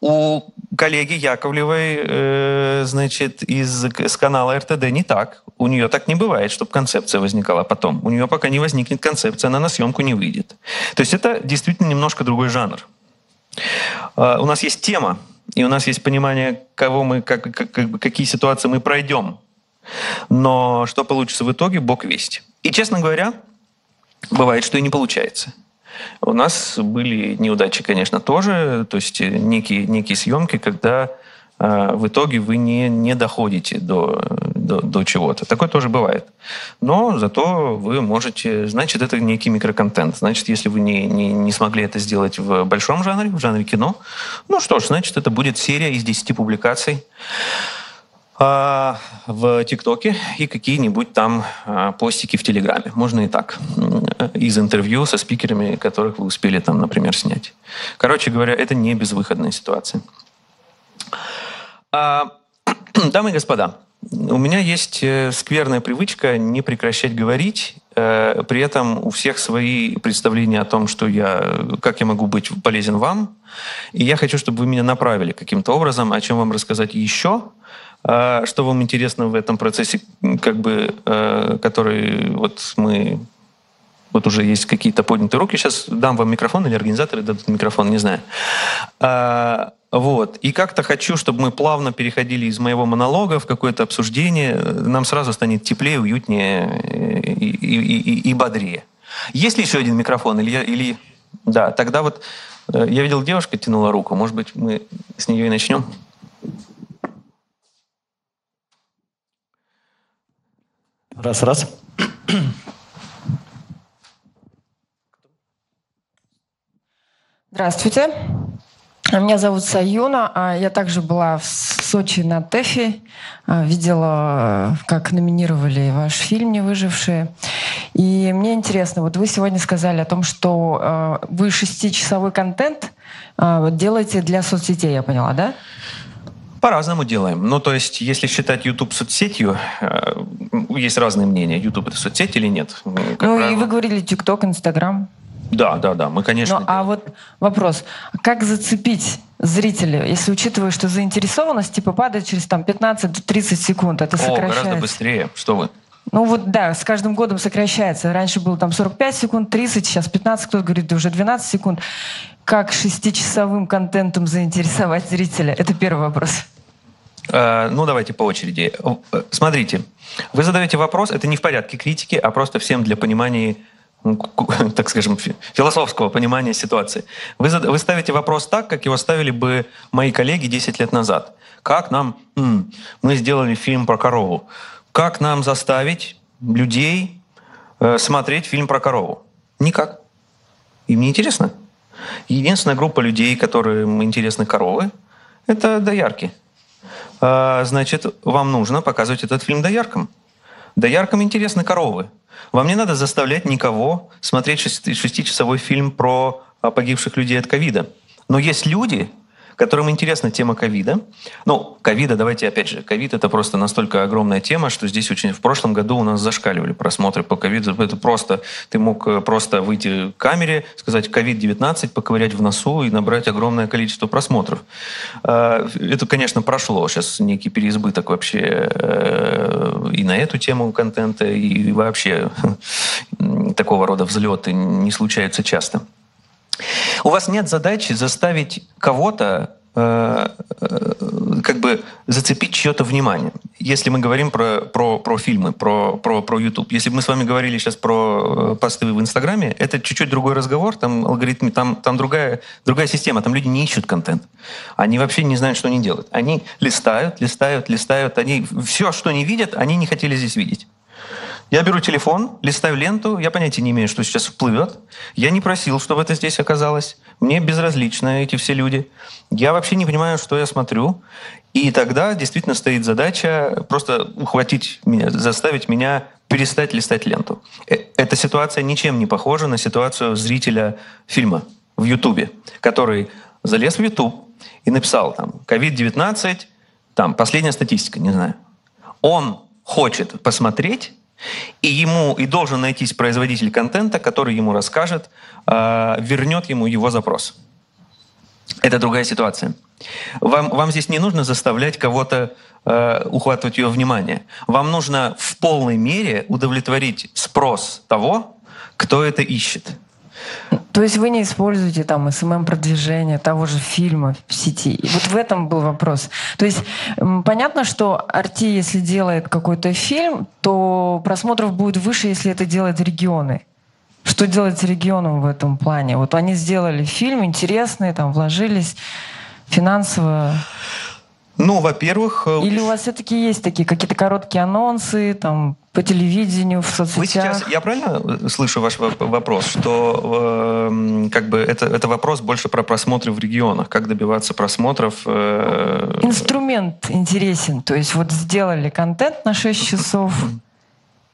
У коллеги Яковлевой, э, значит, из с канала РТД не так. У нее так не бывает, чтобы концепция возникала потом. У нее пока не возникнет концепция, она на съемку не выйдет. То есть это действительно немножко другой жанр. Э, у нас есть тема, и у нас есть понимание, кого мы, как, как, как, какие ситуации мы пройдем. Но что получится в итоге, Бог весть. И, честно говоря, бывает, что и не получается. У нас были неудачи, конечно, тоже, то есть некие, некие съемки, когда э, в итоге вы не, не доходите до, до, до чего-то. Такое тоже бывает. Но зато вы можете... Значит, это некий микроконтент. Значит, если вы не, не, не смогли это сделать в большом жанре, в жанре кино, ну что ж, значит, это будет серия из 10 публикаций а, в ТикТоке и какие-нибудь там а, постики в Телеграме. Можно и так. Из интервью со спикерами, которых вы успели там, например, снять. Короче говоря, это не безвыходная ситуация. А, дамы и господа, у меня есть э, скверная привычка не прекращать говорить, э, при этом у всех свои представления о том, что я, как я могу быть полезен вам, и я хочу, чтобы вы меня направили каким-то образом, о чем вам рассказать еще, э, что вам интересно в этом процессе, как бы, который вот мы вот уже есть какие-то поднятые руки. Сейчас дам вам микрофон или организаторы дадут микрофон, не знаю. Вот. И как-то хочу, чтобы мы плавно переходили из моего монолога в какое-то обсуждение. Нам сразу станет теплее, уютнее и, и, и, и бодрее. Есть ли еще один микрофон? Или, или... Да, тогда вот э, я видел, девушка тянула руку. Может быть, мы с нее и начнем? Раз, раз. Здравствуйте. Меня зовут Саюна. А я также была в Сочи на ТЭФе. А, видела, как номинировали ваш фильм «Не выжившие». И мне интересно, вот вы сегодня сказали о том, что э, вы шестичасовой контент э, делаете для соцсетей, я поняла, да? По-разному делаем. Ну, то есть, если считать YouTube соцсетью, э, есть разные мнения, YouTube это соцсеть или нет. Ну, правило. и вы говорили TikTok, Instagram. Да, да, да, мы, конечно. Ну, а вот вопрос, как зацепить зрителя, если учитывая, что заинтересованность типа падает через там 15-30 секунд, это сокращается? О, гораздо быстрее, что вы. Ну вот да, с каждым годом сокращается. Раньше было там 45 секунд, 30, сейчас 15, кто-то говорит, да уже 12 секунд. Как шестичасовым контентом заинтересовать зрителя? Это первый вопрос. Э, ну, давайте по очереди. Э, смотрите, вы задаете вопрос, это не в порядке критики, а просто всем для понимания так скажем, философского понимания ситуации. Вы, вы ставите вопрос так, как его ставили бы мои коллеги 10 лет назад. Как нам... М, мы сделали фильм про корову. Как нам заставить людей э, смотреть фильм про корову? Никак. Им не интересно. Единственная группа людей, которым интересны коровы, это доярки. А, значит, вам нужно показывать этот фильм дояркам. Дояркам интересны коровы. Вам не надо заставлять никого смотреть шестичасовой фильм про а, погибших людей от ковида. Но есть люди, которым интересна тема ковида. Ну, ковида, давайте опять же, ковид это просто настолько огромная тема, что здесь очень в прошлом году у нас зашкаливали просмотры по ковиду. Это просто, ты мог э, просто выйти к камере, сказать ковид-19, поковырять в носу и набрать огромное количество просмотров. А, это, конечно, прошло. Сейчас некий переизбыток вообще э, и на эту тему контента, и вообще такого рода взлеты не случаются часто. У вас нет задачи заставить кого-то э, э, как бы зацепить чье-то внимание. Если мы говорим про, про, про фильмы, про, про, про YouTube. Если бы мы с вами говорили сейчас про э, посты в Инстаграме, это чуть-чуть другой разговор, там алгоритмы, там, там другая, другая система, там люди не ищут контент. Они вообще не знают, что они делают. Они листают, листают, листают, они все, что они видят, они не хотели здесь видеть. Я беру телефон, листаю ленту, я понятия не имею, что сейчас всплывет. Я не просил, чтобы это здесь оказалось. Мне безразличны эти все люди. Я вообще не понимаю, что я смотрю. И тогда действительно стоит задача просто ухватить меня, заставить меня перестать листать ленту. Э, эта ситуация ничем не похожа на ситуацию зрителя фильма в Ютубе, который залез в Ютуб и написал там COVID-19, там последняя статистика, не знаю. Он хочет посмотреть и ему и должен найтись производитель контента, который ему расскажет, э, вернет ему его запрос. Это другая ситуация. Вам, вам здесь не нужно заставлять кого-то э, ухватывать ее внимание. Вам нужно в полной мере удовлетворить спрос того, кто это ищет. То есть вы не используете там СММ-продвижение того же фильма в сети. И вот в этом был вопрос. То есть понятно, что Арти, если делает какой-то фильм, то просмотров будет выше, если это делают регионы. Что делать с регионом в этом плане? Вот они сделали фильм интересный, там вложились финансово. Ну, во-первых... Э, Или у вас все-таки есть такие какие-то короткие анонсы, там, по телевидению, в соцсетях? Вы сейчас, я правильно э, слышу ваш вопрос, что э, как бы это, это вопрос больше про просмотры в регионах, как добиваться просмотров? Э... Инструмент интересен, то есть вот сделали контент на 6 часов,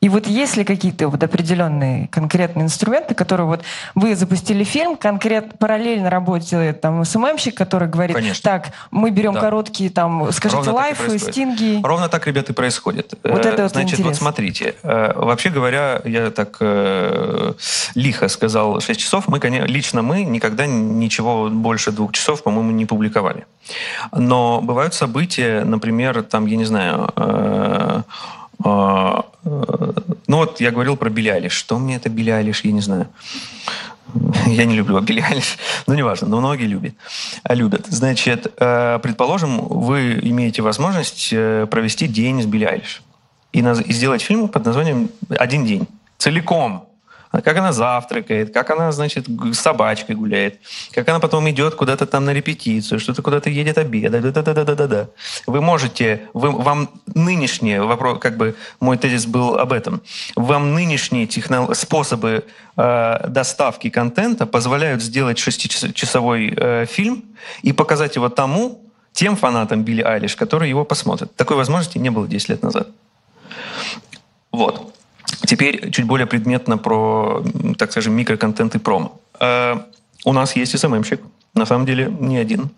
и вот есть ли какие-то вот определенные конкретные инструменты, которые вот вы запустили фильм, конкретно параллельно работает там СММщик, который говорит, Конечно. так, мы берем да. короткие там, скажите, Ровно лайфы, стинги. Ровно так, ребята, и происходит. Вот это вот Значит, интерес. вот смотрите, э, вообще говоря, я так э, лихо сказал 6 часов, мы, конечно, лично мы никогда ничего больше двух часов, по-моему, не публиковали. Но бывают события, например, там, я не знаю, э, э, ну вот я говорил про Билли Что мне это Билли я не знаю. Я не люблю Билли но неважно, но многие любят. любят. Значит, э, предположим, вы имеете возможность э, провести день с Билли и сделать фильм под названием «Один день». Целиком как она завтракает, как она, значит, с собачкой гуляет, как она потом идет куда-то там на репетицию, что-то куда-то едет обедать, да-да-да-да-да-да. Вы можете, вы, вам нынешние, вопрос, как бы мой тезис был об этом, вам нынешние техно, способы э, доставки контента позволяют сделать шестичасовой э, фильм и показать его тому, тем фанатам Билли Айлиш, которые его посмотрят. Такой возможности не было 10 лет назад. Вот. Теперь чуть более предметно про, так скажем, микроконтент и промо. Э, у нас есть СММщик, на самом деле не один.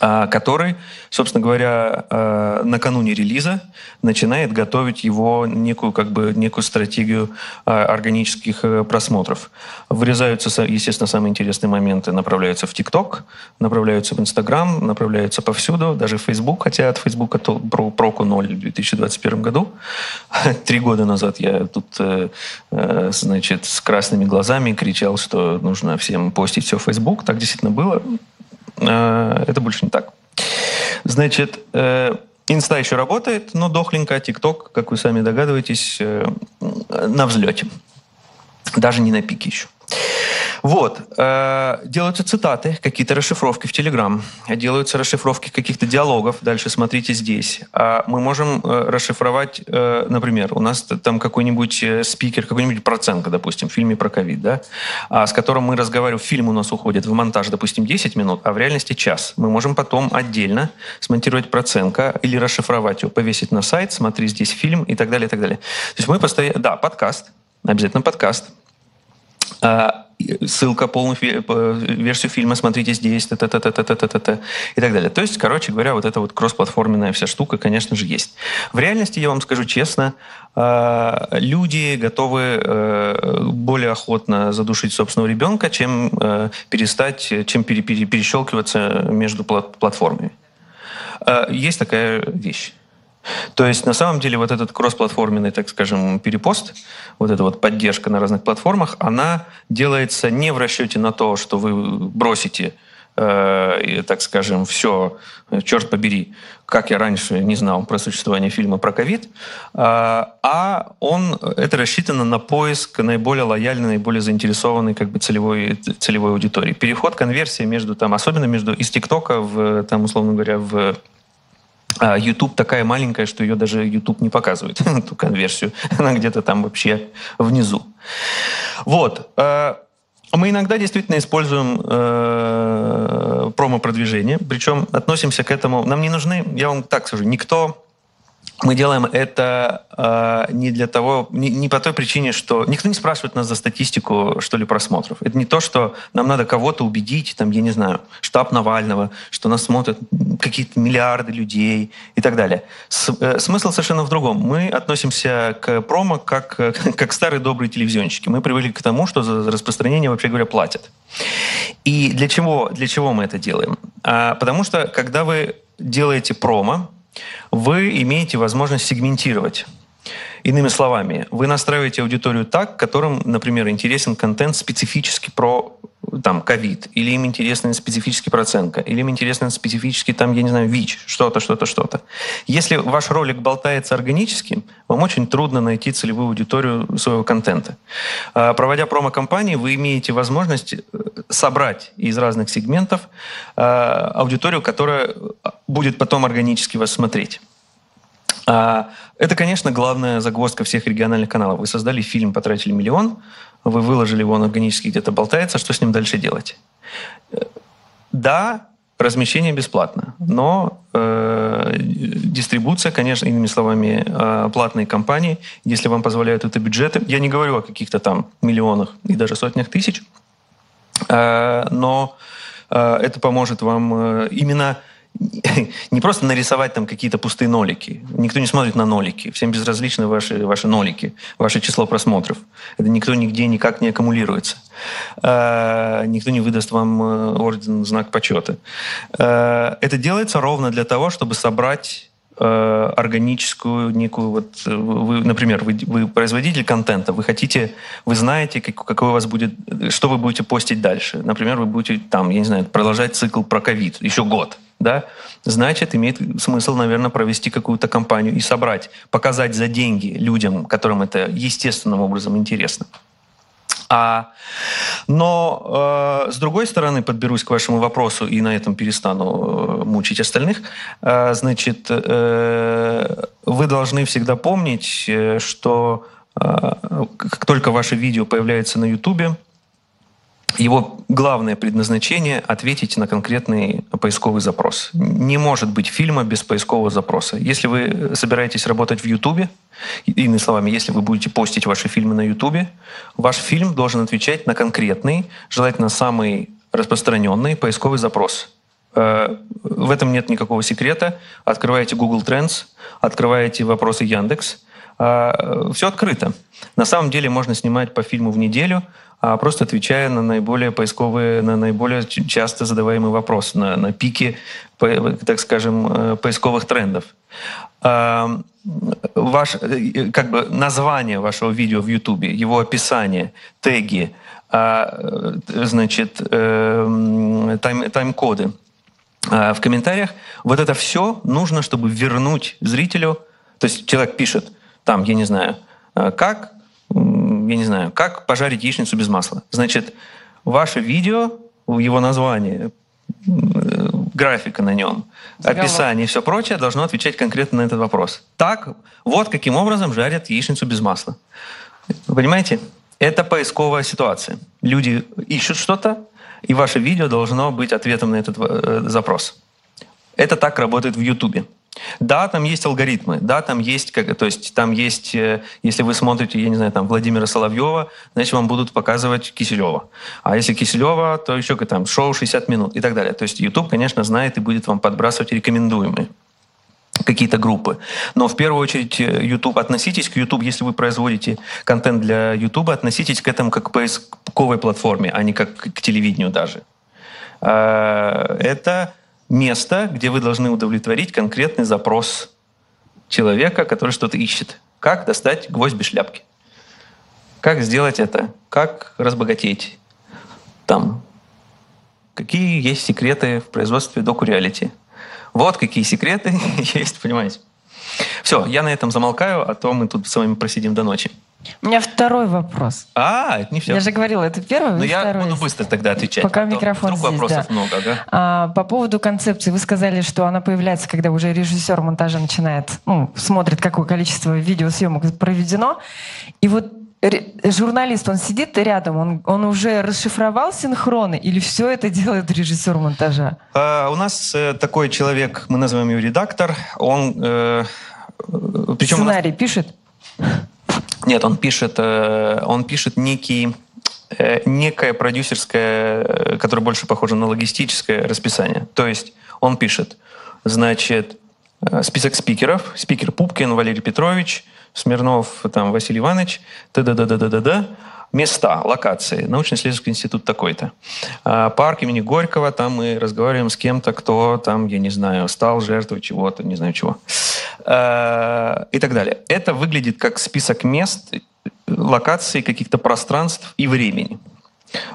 А, который, собственно говоря, а, накануне релиза начинает готовить его некую, как бы, некую стратегию а, органических э, просмотров. Вырезаются, естественно, самые интересные моменты, направляются в ТикТок, направляются в Инстаграм, направляются повсюду, даже в Фейсбук, хотя от Фейсбука про, проку ноль в 2021 году. Три года назад я тут, э, э, значит, с красными глазами кричал, что нужно всем постить все в Фейсбук. Так действительно было. Э, это больше не так. Значит, э, Инста еще работает, но дохленько, ТикТок, как вы сами догадываетесь, э, на взлете. Даже не на пике еще. Вот. Э, делаются цитаты, какие-то расшифровки в Телеграм, делаются расшифровки каких-то диалогов. Дальше смотрите здесь. А мы можем э, расшифровать, э, например, у нас там какой-нибудь спикер, какой-нибудь проценка, допустим, в фильме про ковид, да, а с которым мы разговариваем, фильм у нас уходит в монтаж, допустим, 10 минут, а в реальности час. Мы можем потом отдельно смонтировать проценка или расшифровать его, повесить на сайт, смотри здесь фильм и так далее, и так далее. То есть мы постоянно... Да, подкаст, обязательно подкаст. Ссылка, полную версию фильма смотрите здесь, та -та -та -та -та -та -та -та, и так далее. То есть, короче говоря, вот эта вот кроссплатформенная вся штука, конечно же, есть. В реальности, я вам скажу честно, а, люди готовы э, более охотно задушить собственного ребенка, чем э, перестать, чем перещелкиваться между платформами. Есть такая вещь. То есть на самом деле вот этот кроссплатформенный, так скажем, перепост, вот эта вот поддержка на разных платформах, она делается не в расчете на то, что вы бросите э, так скажем, все, черт побери, как я раньше не знал про существование фильма про ковид, э, а он, это рассчитано на поиск наиболее лояльной, наиболее заинтересованной как бы целевой, целевой аудитории. Переход, конверсия между там, особенно между из ТикТока в, там, условно говоря, в YouTube такая маленькая, что ее даже YouTube не показывает, эту конверсию. Она где-то там вообще внизу. Вот. Э, мы иногда действительно используем э, промо-продвижение, причем относимся к этому... Нам не нужны, я вам так скажу, никто мы делаем это э, не для того, не, не по той причине, что никто не спрашивает нас за статистику, что ли, просмотров. Это не то, что нам надо кого-то убедить, там, я не знаю, штаб Навального, что нас смотрят какие-то миллиарды людей и так далее. С, э, смысл совершенно в другом. Мы относимся к промо как, как старые добрые телевизионщики. Мы привыкли к тому, что за распространение, вообще говоря, платят. И для чего, для чего мы это делаем? А, потому что, когда вы делаете промо, вы имеете возможность сегментировать. Иными словами, вы настраиваете аудиторию так, которым, например, интересен контент специфически про там ковид, или им интересен специфический проценка, или им интересен специфический там, я не знаю, ВИЧ, что-то, что-то, что-то. Если ваш ролик болтается органически, вам очень трудно найти целевую аудиторию своего контента. А, проводя промо-компании, вы имеете возможность э, собрать из разных сегментов а, аудиторию, которая будет потом органически вас смотреть. А, это, конечно, главная загвоздка всех региональных каналов. Вы создали фильм, потратили миллион, вы выложили его, он органически где-то болтается, что с ним дальше делать? Да, размещение бесплатно, но э, дистрибуция, конечно, иными словами, э, платные компании, если вам позволяют это бюджеты, я не говорю о каких-то там миллионах и даже сотнях тысяч, э, но э, это поможет вам э, именно не просто нарисовать там какие-то пустые нолики. Никто не смотрит на нолики. Всем безразличны ваши, ваши нолики, ваше число просмотров. Это никто нигде никак не аккумулируется. Э, никто не выдаст вам э, орден, знак почета. Э, это делается ровно для того, чтобы собрать э, органическую некую вот вы, например, вы, вы производитель контента, вы хотите, вы знаете, как, какой у вас будет, что вы будете постить дальше. Например, вы будете там, я не знаю, продолжать цикл про ковид еще год да, значит, имеет смысл, наверное, провести какую-то кампанию и собрать, показать за деньги людям, которым это естественным образом интересно. А, но э, с другой стороны, подберусь к вашему вопросу и на этом перестану э, мучить остальных. Э, значит, э, вы должны всегда помнить, э, что э, как только ваше видео появляется на Ютубе, его главное предназначение — ответить на конкретный поисковый запрос. Не может быть фильма без поискового запроса. Если вы собираетесь работать в Ютубе, иными словами, если вы будете постить ваши фильмы на Ютубе, ваш фильм должен отвечать на конкретный, желательно самый распространенный поисковый запрос. Э, в этом нет никакого секрета. Открываете Google Trends, открываете вопросы Яндекс. Э, Все открыто. На самом деле можно снимать по фильму в неделю, а просто отвечая на наиболее поисковые, на наиболее часто задаваемые вопросы, на, на пике, так скажем, э, поисковых трендов. Ваш, как бы название вашего видео в YouTube, его описание, теги, значит, тайм, тайм-коды – а, в комментариях. Вот это все нужно, чтобы вернуть зрителю. То есть человек пишет, там, я не знаю, а, как, я не знаю, как пожарить яичницу без масла. Значит, ваше видео, его название, графика на нем, описание и все прочее должно отвечать конкретно на этот вопрос. Так, вот каким образом жарят яичницу без масла. Вы понимаете? Это поисковая ситуация. Люди ищут что-то, и ваше видео должно быть ответом на этот э, запрос. Это так работает в YouTube. Да, там есть алгоритмы, да, там есть, как, то есть там есть, э, если вы смотрите, я не знаю, там Владимира Соловьева, значит, вам будут показывать Киселева. А если Киселева, то еще там шоу 60 минут и так далее. То есть YouTube, конечно, знает и будет вам подбрасывать рекомендуемые какие-то группы. Но в первую очередь э, YouTube, относитесь к YouTube, если вы производите контент для YouTube, относитесь к этому как к поисковой платформе, а не как к телевидению даже. А, это место, где вы должны удовлетворить конкретный запрос человека, который что-то ищет. Как достать гвоздь без шляпки? Как сделать это? Как разбогатеть? Там. Какие есть секреты в производстве доку-реалити? Вот какие секреты есть, понимаете. Все, я на этом замолкаю, а то мы тут с вами просидим до ночи. У меня второй вопрос. А, это не все. Я же говорила, это первый, Но ну, я второй. буду быстро тогда отвечать. Пока а микрофон вдруг здесь, вопросов да. много, да? А, по поводу концепции, вы сказали, что она появляется, когда уже режиссер монтажа начинает, ну, смотрит, какое количество видеосъемок проведено. И вот журналист, он сидит рядом, он, он уже расшифровал синхроны или все это делает режиссер монтажа? А, у нас э, такой человек, мы называем его редактор, он... Э, причем Сценарий нас... пишет? Нет, он пишет, э, он пишет некий э, некое продюсерское, э, которое больше похоже на логистическое расписание. То есть он пишет, значит, список спикеров, спикер Пупкин, Валерий Петрович, Смирнов, там, Василий Иванович, т-д-д-д-д-д, места, локации. Научно-исследовательский институт такой-то. А, парк имени Горького, там мы разговариваем с кем-то, кто там, я не знаю, стал жертвой чего-то, не знаю чего. А, и так далее. Это выглядит как список мест, локаций, каких-то пространств и времени.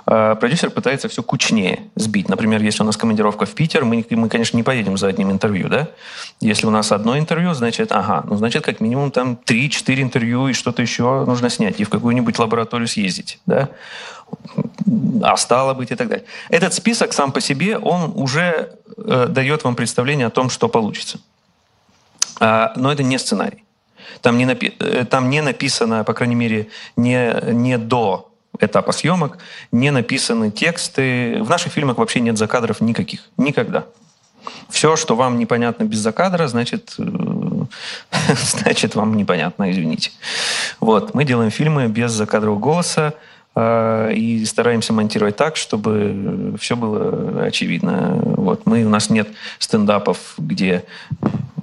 А, продюсер пытается все кучнее сбить. Например, если у нас командировка в Питер, мы, мы, конечно, не поедем за одним интервью, да? Если у нас одно интервью, значит, ага, ну, значит, как минимум там 3-4 интервью и что-то еще нужно снять, и в какую-нибудь лабораторию съездить, да? А стало быть и так далее. Этот список сам по себе, он уже э, дает вам представление о том, что получится. А, но это не сценарий. Там не, напи- э, там не написано, по крайней мере, не, не до этапа съемок, не написаны тексты. В наших фильмах вообще нет закадров никаких. Никогда. Все, что вам непонятно без закадра, значит, э, значит вам непонятно, извините. Вот. Мы делаем фильмы без закадрового голоса э, и стараемся монтировать так, чтобы все было очевидно. Вот. Мы, у нас нет стендапов, где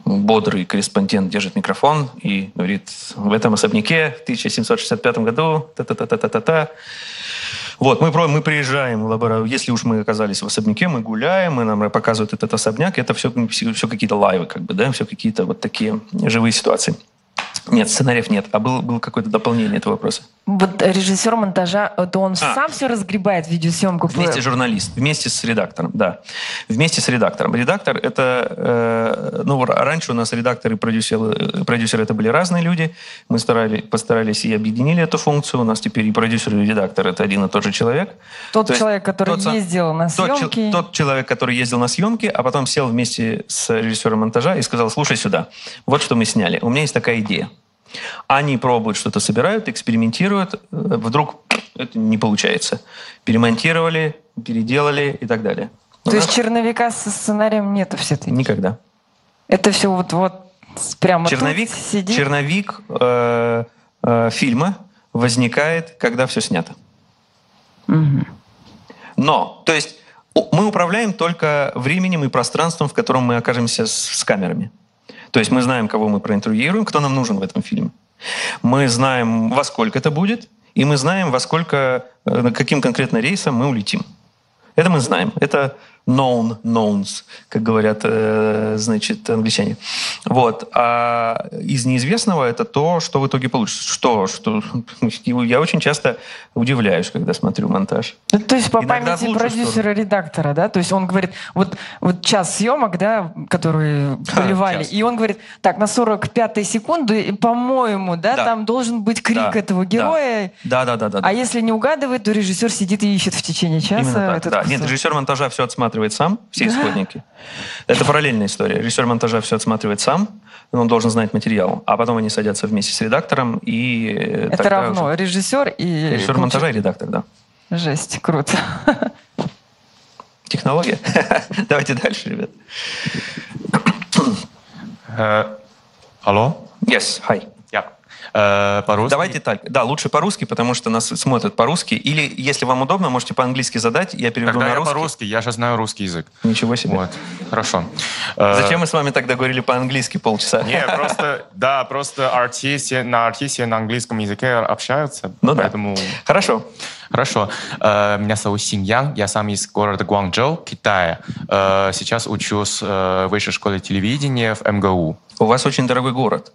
бодрый корреспондент держит микрофон и говорит, в этом особняке в 1765 году та-та-та-та-та-та. Вот, мы, мы приезжаем если уж мы оказались в особняке, мы гуляем, и нам показывают этот особняк, это все, все какие-то лайвы, как бы, да, все какие-то вот такие живые ситуации. Нет, сценариев нет. А был, был какое-то дополнение этого вопроса? Вот режиссер монтажа, это он а. сам все разгребает видеосъемку? Вместе журналист, вместе с редактором, да. Вместе с редактором. Редактор это... Э, ну, раньше у нас редакторы и продюсеры, продюсеры это были разные люди. Мы старались, постарались и объединили эту функцию. У нас теперь и продюсер, и редактор это один и тот же человек. Тот То человек, который тот, ездил на съемки. Тот, тот человек, который ездил на съемки, а потом сел вместе с режиссером монтажа и сказал, слушай сюда, вот что мы сняли. У меня есть такая идея. Они пробуют, что-то собирают, экспериментируют, вдруг это не получается. Перемонтировали, переделали и так далее. То нас есть черновика со сценарием нету все-таки? никогда. Это все вот, вот прямо черновик, тут сидит? черновик э, э, фильма возникает, когда все снято. Мгм. Но, то есть мы управляем только временем и пространством, в котором мы окажемся с, с камерами. То есть мы знаем, кого мы проинтервьюируем, кто нам нужен в этом фильме. Мы знаем, во сколько это будет, и мы знаем, во сколько, э, каким конкретно рейсом мы улетим. Это мы знаем. Это known knowns, как говорят, э, значит, англичане. Вот. А из неизвестного это то, что в итоге получится. Что? что? Я очень часто удивляюсь, когда смотрю монтаж. Ну, то есть по Иногда памяти продюсера-редактора, да? То есть он говорит, вот, вот час съемок, да, которые поливали, и он говорит, так, на 45-й секунды, по-моему, да, Да. там должен быть крик Да, этого героя, Да, да, да, да. а если не угадывает, то режиссер сидит и ищет в течение часа Именно так, этот да. кусок. Нет, режиссер монтажа все отсматривает сам, все исходники. Это параллельная история. Режиссер монтажа все отсматривает сам, он должен знать материал, а потом они садятся вместе с редактором и Это равно уже- режиссер и... Режиссер монтажа и редактор, да. Жесть, круто. Технология. Давайте дальше, ребят. Э, Алло? Yes, hi. Э, По-русски? Давайте так. Да, лучше по-русски, потому что нас смотрят по-русски. Или, если вам удобно, можете по-английски задать, я переведу Тогда на я русский. по-русски, я же знаю русский язык. Ничего себе. Вот, хорошо. Э, Зачем мы с вами тогда говорили по-английски полчаса? Не, просто, да, просто артисты на артисте на английском языке общаются, Ну да. поэтому... Хорошо. Хорошо. Э, Меня зовут Синь Ян, я сам из города Гуанчжоу, Китая. Сейчас учусь в высшей школе телевидения в МГУ. У вас очень дорогой город.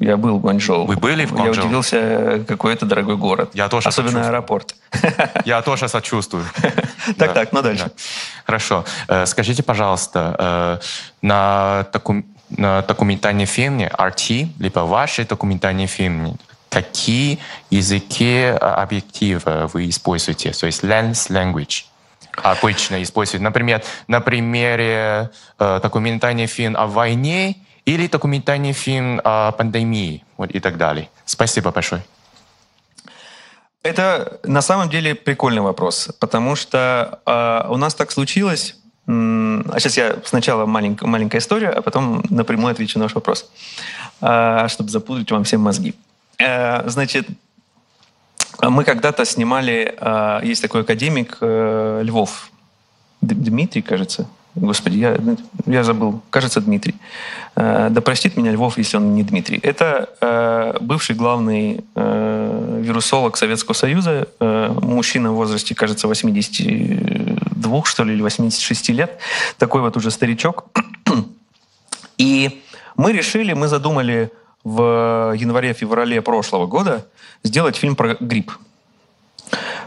Я был в Гуанчжоу. Вы были в Я Гуанчжоу? удивился, какой это дорогой город. Я тоже Особенно аэропорт. Я тоже сочувствую. Так, так, ну дальше. да. Хорошо. Э, Скажите, пожалуйста, э, на, докум- на документальном фильме RT, либо ваши документальные фильмы, какие языки э, объектива вы используете? То есть lens, language обычно используют. Например, на примере э, документальный фильм о войне или документальный фильм о пандемии вот, и так далее. Спасибо большое. Это на самом деле прикольный вопрос, потому что э, у нас так случилось. А сейчас я сначала маленькая, маленькая история, а потом напрямую отвечу на ваш вопрос, э, чтобы запутать вам всем мозги. Э, Значит, мы когда-то снимали, э, есть такой академик э, Львов, Дмитрий, кажется. Господи, я, я забыл. Кажется, Дмитрий. Э, Да простит меня Львов, если он не Дмитрий. Это э, бывший главный э, вирусолог Советского Союза, мужчина в возрасте, кажется, 82, что ли, или 86 лет. Такой вот уже старичок. И мы решили, мы задумали в январе-феврале прошлого года сделать фильм про грипп.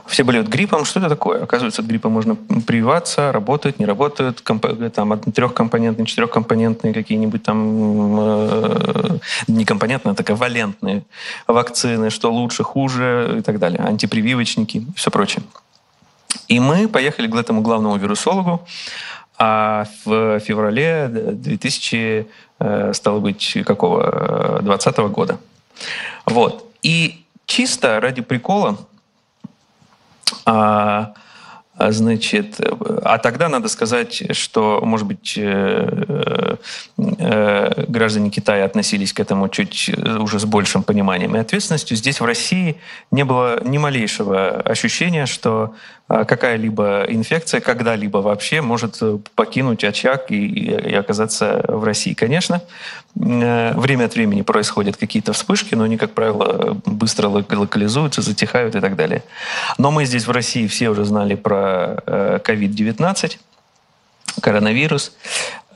Все болеют гриппом. Что это такое? Оказывается, от гриппа можно прививаться, работают, не работают. Комп- там од- трехкомпонентные, четырехкомпонентные какие-нибудь там э, не компонентные, а такая валентные вакцины, что лучше, хуже и так далее. Антипрививочники и все прочее. И мы поехали к этому главному вирусологу, а в феврале 2000, э, стало быть, какого, 20 года. Вот. И чисто ради прикола а, а, Значит, а тогда надо сказать, что, может быть, э, э, граждане Китая относились к этому чуть э, уже с большим пониманием и ответственностью. Здесь, в России, не было ни малейшего ощущения, что какая-либо инфекция когда-либо вообще может э, покинуть очаг и, и- оказаться в России. Конечно, э, время от времени происходят какие-то вспышки, но они, как правило, быстро лок- локализуются, затихают и так далее. Но мы здесь в России все уже знали про э, COVID-19, коронавирус.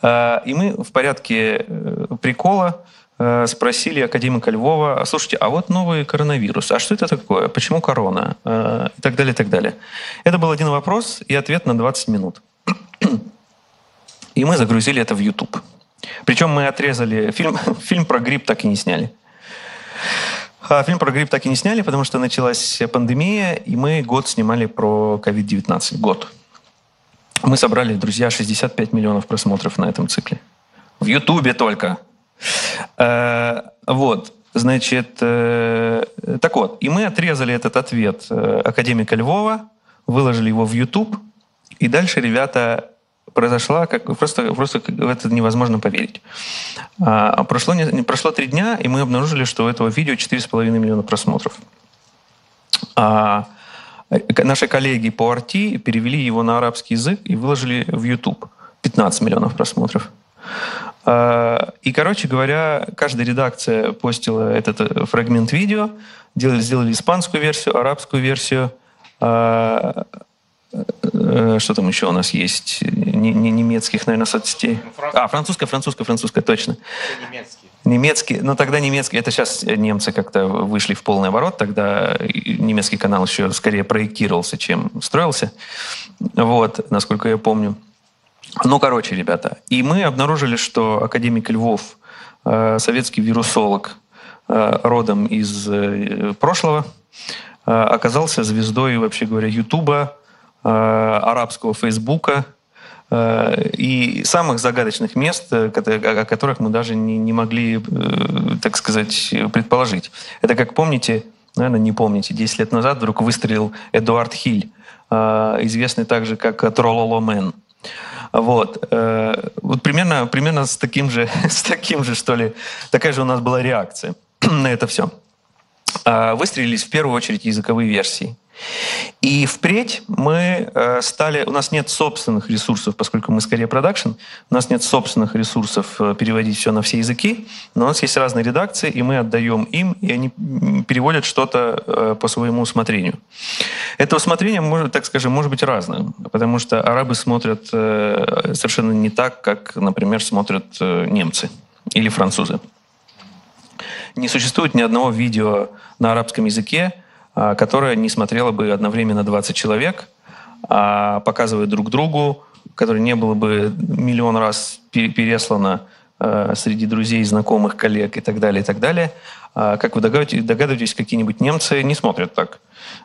Э, И мы в порядке э, прикола э, спросили академика Львова, «А слушайте, а вот новый коронавирус, а что это такое? Почему корона? Э, И так далее, и так далее. Это был один вопрос и ответ на 20 минут. И мы загрузили это в YouTube. Причем мы отрезали фильм, фильм про грипп так и не сняли. А фильм про грипп так и не сняли, потому что началась пандемия, и мы год снимали про COVID-19. Год. Мы собрали, друзья, 65 миллионов просмотров на этом цикле. В Ютубе только. Э, Вот. Значит, э, так вот, и мы отрезали этот ответ э, академика Львова, выложили его в YouTube, и дальше, ребята, произошла, как просто, просто в это невозможно поверить. А, прошло, не, прошло три дня, и мы обнаружили, что у этого видео 4,5 миллиона просмотров. А, наши коллеги по RT перевели его на арабский язык и выложили в YouTube. 15 миллионов просмотров. А, и, короче говоря, каждая редакция постила этот э, фрагмент видео, делали, сделали испанскую версию, арабскую версию, а, э, что там еще у нас есть? Не, не немецких, наверное, соцсетей. А, французская, французская, французская, точно. Немецкий. Немецкий, ну тогда немецкий, это сейчас немцы как-то вышли в полный оборот, тогда немецкий канал еще скорее проектировался, чем строился, вот, насколько я помню. Ну, короче, ребята, и мы обнаружили, что академик Львов, э, советский вирусолог, э, родом из э, прошлого, оказался звездой, вообще говоря, Ютуба, арабского Фейсбука и самых загадочных мест, о которых мы даже не, могли, так сказать, предположить. Это, как помните, наверное, не помните, 10 лет назад вдруг выстрелил Эдуард Хиль, известный также как Трололомен. Вот. Э, вот примерно, примерно с таким же, с таким же, что ли, такая же у нас была реакция на это все. А, выстрелились в первую очередь языковые версии. И впредь мы э, стали... У нас нет собственных ресурсов, поскольку мы скорее продакшн, у нас нет собственных ресурсов э, переводить все на все языки, но у нас есть разные редакции, и мы отдаем им, и они переводят что-то э, по своему усмотрению. Это усмотрение, может, так скажем, может быть разным, потому что арабы смотрят совершенно не так, как, например, смотрят немцы или французы. Не существует ни одного видео на арабском языке, которая не смотрела бы одновременно 20 человек, а показывая друг другу, которое не было бы миллион раз переслано а, среди друзей, знакомых, коллег и так далее, и так далее. А, как вы догадываетесь, какие-нибудь немцы не смотрят так.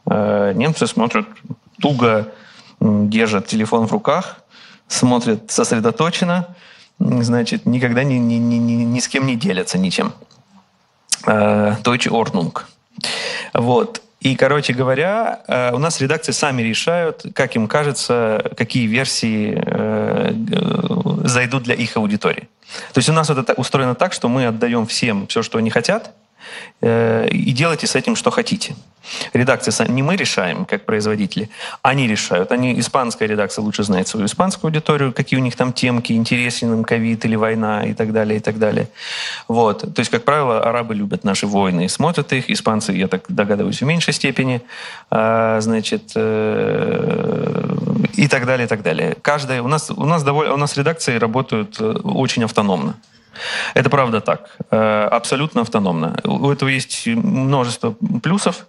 Немцы смотрят туго, держат телефон в руках, смотрят сосредоточенно, значит, никогда ни, ни, ни, ни, ни с кем не делятся ничем. Deutsche Ordnung. Вот. И, короче говоря, э, у нас редакции сами решают, как им кажется, какие версии э, зайдут для их аудитории. То есть у нас это устроено так, что мы отдаем всем все, что они хотят, Э, и делайте с этим, что хотите. Редакция не мы решаем, как производители, они решают. Они, испанская редакция лучше знает свою испанскую аудиторию, какие у них там темки, интересен им ковид или война и так далее, и так далее. Вот. То есть, как правило, арабы любят наши войны, смотрят их, испанцы, я так догадываюсь, в меньшей степени, а, значит, э, и так далее, и так далее. Каждая, у нас, у нас довольно, у нас редакции работают э, очень автономно. Это правда так. Э, абсолютно автономно. У этого есть множество плюсов.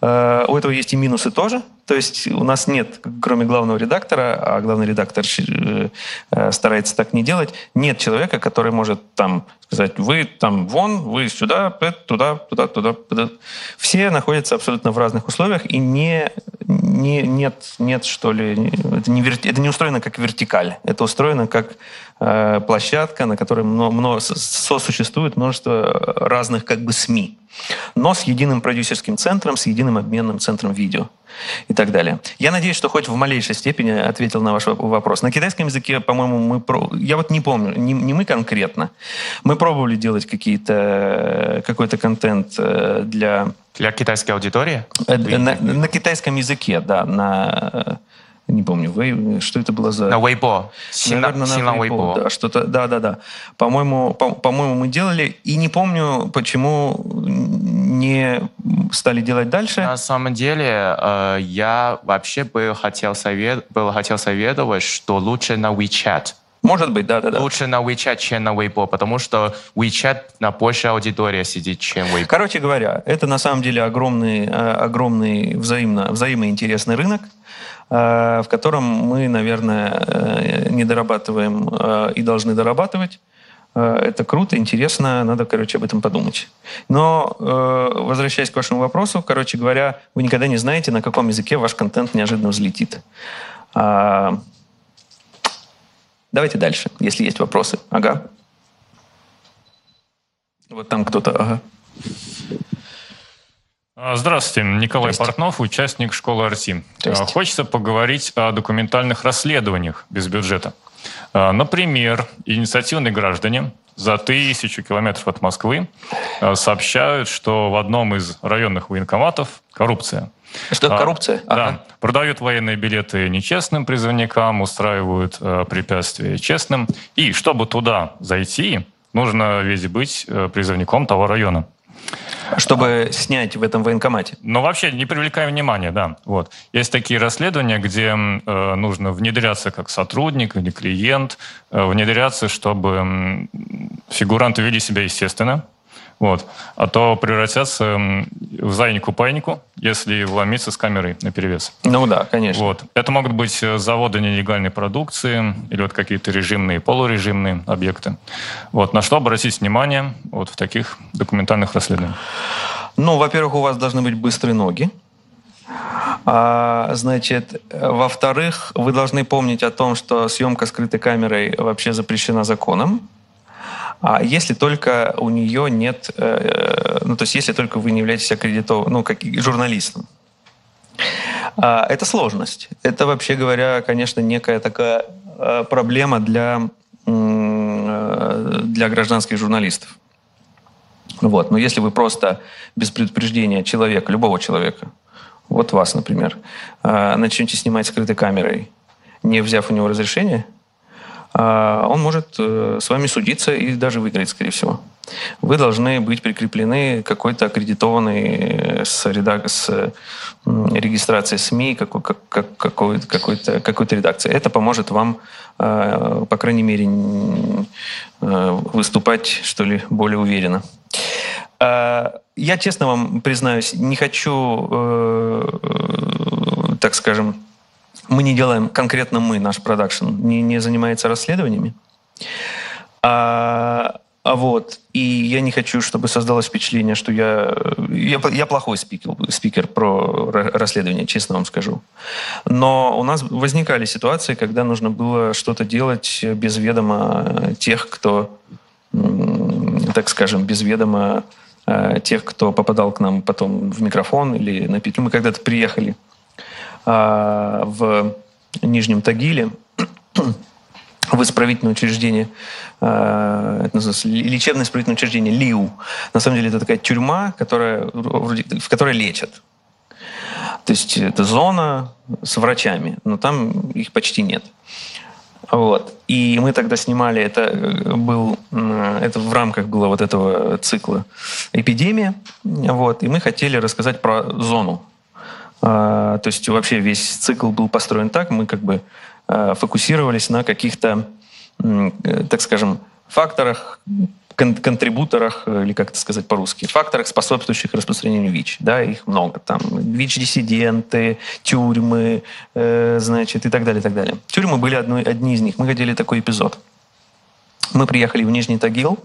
Э, у этого есть и минусы тоже. То есть у нас нет, кроме главного редактора, а главный редактор э, старается так не делать, нет человека, который может там сказать, вы там вон, вы сюда, туда, туда, туда, туда. Все находятся абсолютно в разных условиях, и не, не, нет, нет, что ли, это не, это не устроено как вертикаль, это устроено как э, площадка, на которой много, много, сосуществует множество разных как бы СМИ, но с единым продюсерским центром, с единым обменным центром видео и так далее. Я надеюсь, что хоть в малейшей степени ответил на ваш вопрос. На китайском языке, по-моему, мы... Я вот не помню, не, не мы конкретно. Мы пробовали делать какие-то, какой-то контент э, для... Для китайской аудитории? Э, на, на китайском языке, да. На не помню, вы, что это было за... На Weibo. Наверное, на Weibo, Weibo. Да, что-то, да, да, да. По-моему, по- по-моему, мы делали, и не помню, почему не стали делать дальше. На самом деле, э, я вообще бы хотел, совет, был, хотел советовать, что лучше на WeChat. Может быть, да, да, да. Лучше на WeChat, чем на Weibo, потому что WeChat на больше аудитория сидит, чем Weibo. Короче говоря, это на самом деле огромный, э, огромный взаимно, взаимоинтересный рынок. Э, в котором мы, наверное, э, не дорабатываем э, и должны дорабатывать. Это круто, интересно, надо, короче, об этом подумать. Но, возвращаясь к вашему вопросу, короче говоря, вы никогда не знаете, на каком языке ваш контент неожиданно взлетит. А, давайте дальше, если есть вопросы. Ага. Вот там кто-то, ага. А, здравствуйте, Николай Портнов, участник школы Арси. Хочется поговорить о документальных расследованиях без бюджета. А, например, инициативные граждане за тысячу километров от Москвы сообщают, что в одном из районных военкоматов коррупция. Что коррупция? А, ага. Да. Продают военные билеты нечестным призывникам, устраивают э, препятствия честным. И чтобы туда зайти, нужно ведь быть э, призывником того района. Чтобы снять в этом военкомате. Но вообще не привлекая внимания, да. Вот. Есть такие расследования, где э, нужно внедряться как сотрудник или клиент, э, внедряться, чтобы э, фигуранты вели себя естественно, вот. А то превратятся в зайнику-пайнику, если вломиться с камерой на перевес. Ну да, конечно. Вот. Это могут быть э, заводы нелегальной продукции или вот какие-то режимные, полурежимные объекты. Вот. На что обратить внимание вот в таких документальных расследованиях? Ну, во-первых, у вас должны быть быстрые ноги. А, значит, во-вторых, вы должны помнить о том, что съемка скрытой камерой вообще запрещена законом. А если только у нее нет, э, ну то есть если только вы не являетесь аккредитованным, ну как журналистом. А, это сложность. Это вообще говоря, конечно, некая такая э, проблема для э, для гражданских журналистов. Вот. Но если вы просто без предупреждения человека, любого человека, вот вас, например, начнете снимать скрытой камерой, не взяв у него разрешения, он может э, с вами судиться и даже выиграть, скорее всего. Вы должны быть прикреплены какой-то аккредитованной с, редак... с регистрацией СМИ, какой, как, какой-то, какой-то, какой-то редакции. Это поможет вам, э, по крайней мере, э, выступать, что ли, более уверенно. Я честно вам признаюсь, не хочу, так скажем, мы не делаем, конкретно мы, наш продакшн, не, не занимается расследованиями. А, а вот, и я не хочу, чтобы создалось впечатление, что я, я, я плохой спикер, спикер про расследование, честно вам скажу. Но у нас возникали ситуации, когда нужно было что-то делать без ведома тех, кто, так скажем, без ведома э, тех, кто попадал к нам потом в микрофон или на петлю. Мы когда-то приехали в Нижнем Тагиле в исправительное учреждение, а, это называется лечебное исправительное учреждение ЛИУ. На самом деле это такая тюрьма, которая, в которой лечат. То есть это зона с врачами, но там их почти нет. Вот. И мы тогда снимали, это э, был, это в рамках было вот этого цикла эпидемия, вот, и мы хотели рассказать про зону, а, то есть вообще весь цикл был построен так, мы как бы а, фокусировались на каких-то, э, так скажем, факторах, контрибуторах, э, или как это сказать по-русски, факторах, способствующих распространению ВИЧ. Да, их много. Там ВИЧ-диссиденты, тюрьмы, э, значит, и так далее, и так далее. Тюрьмы были одной, одни из них. Мы хотели такой эпизод. Мы приехали в Нижний Тагил,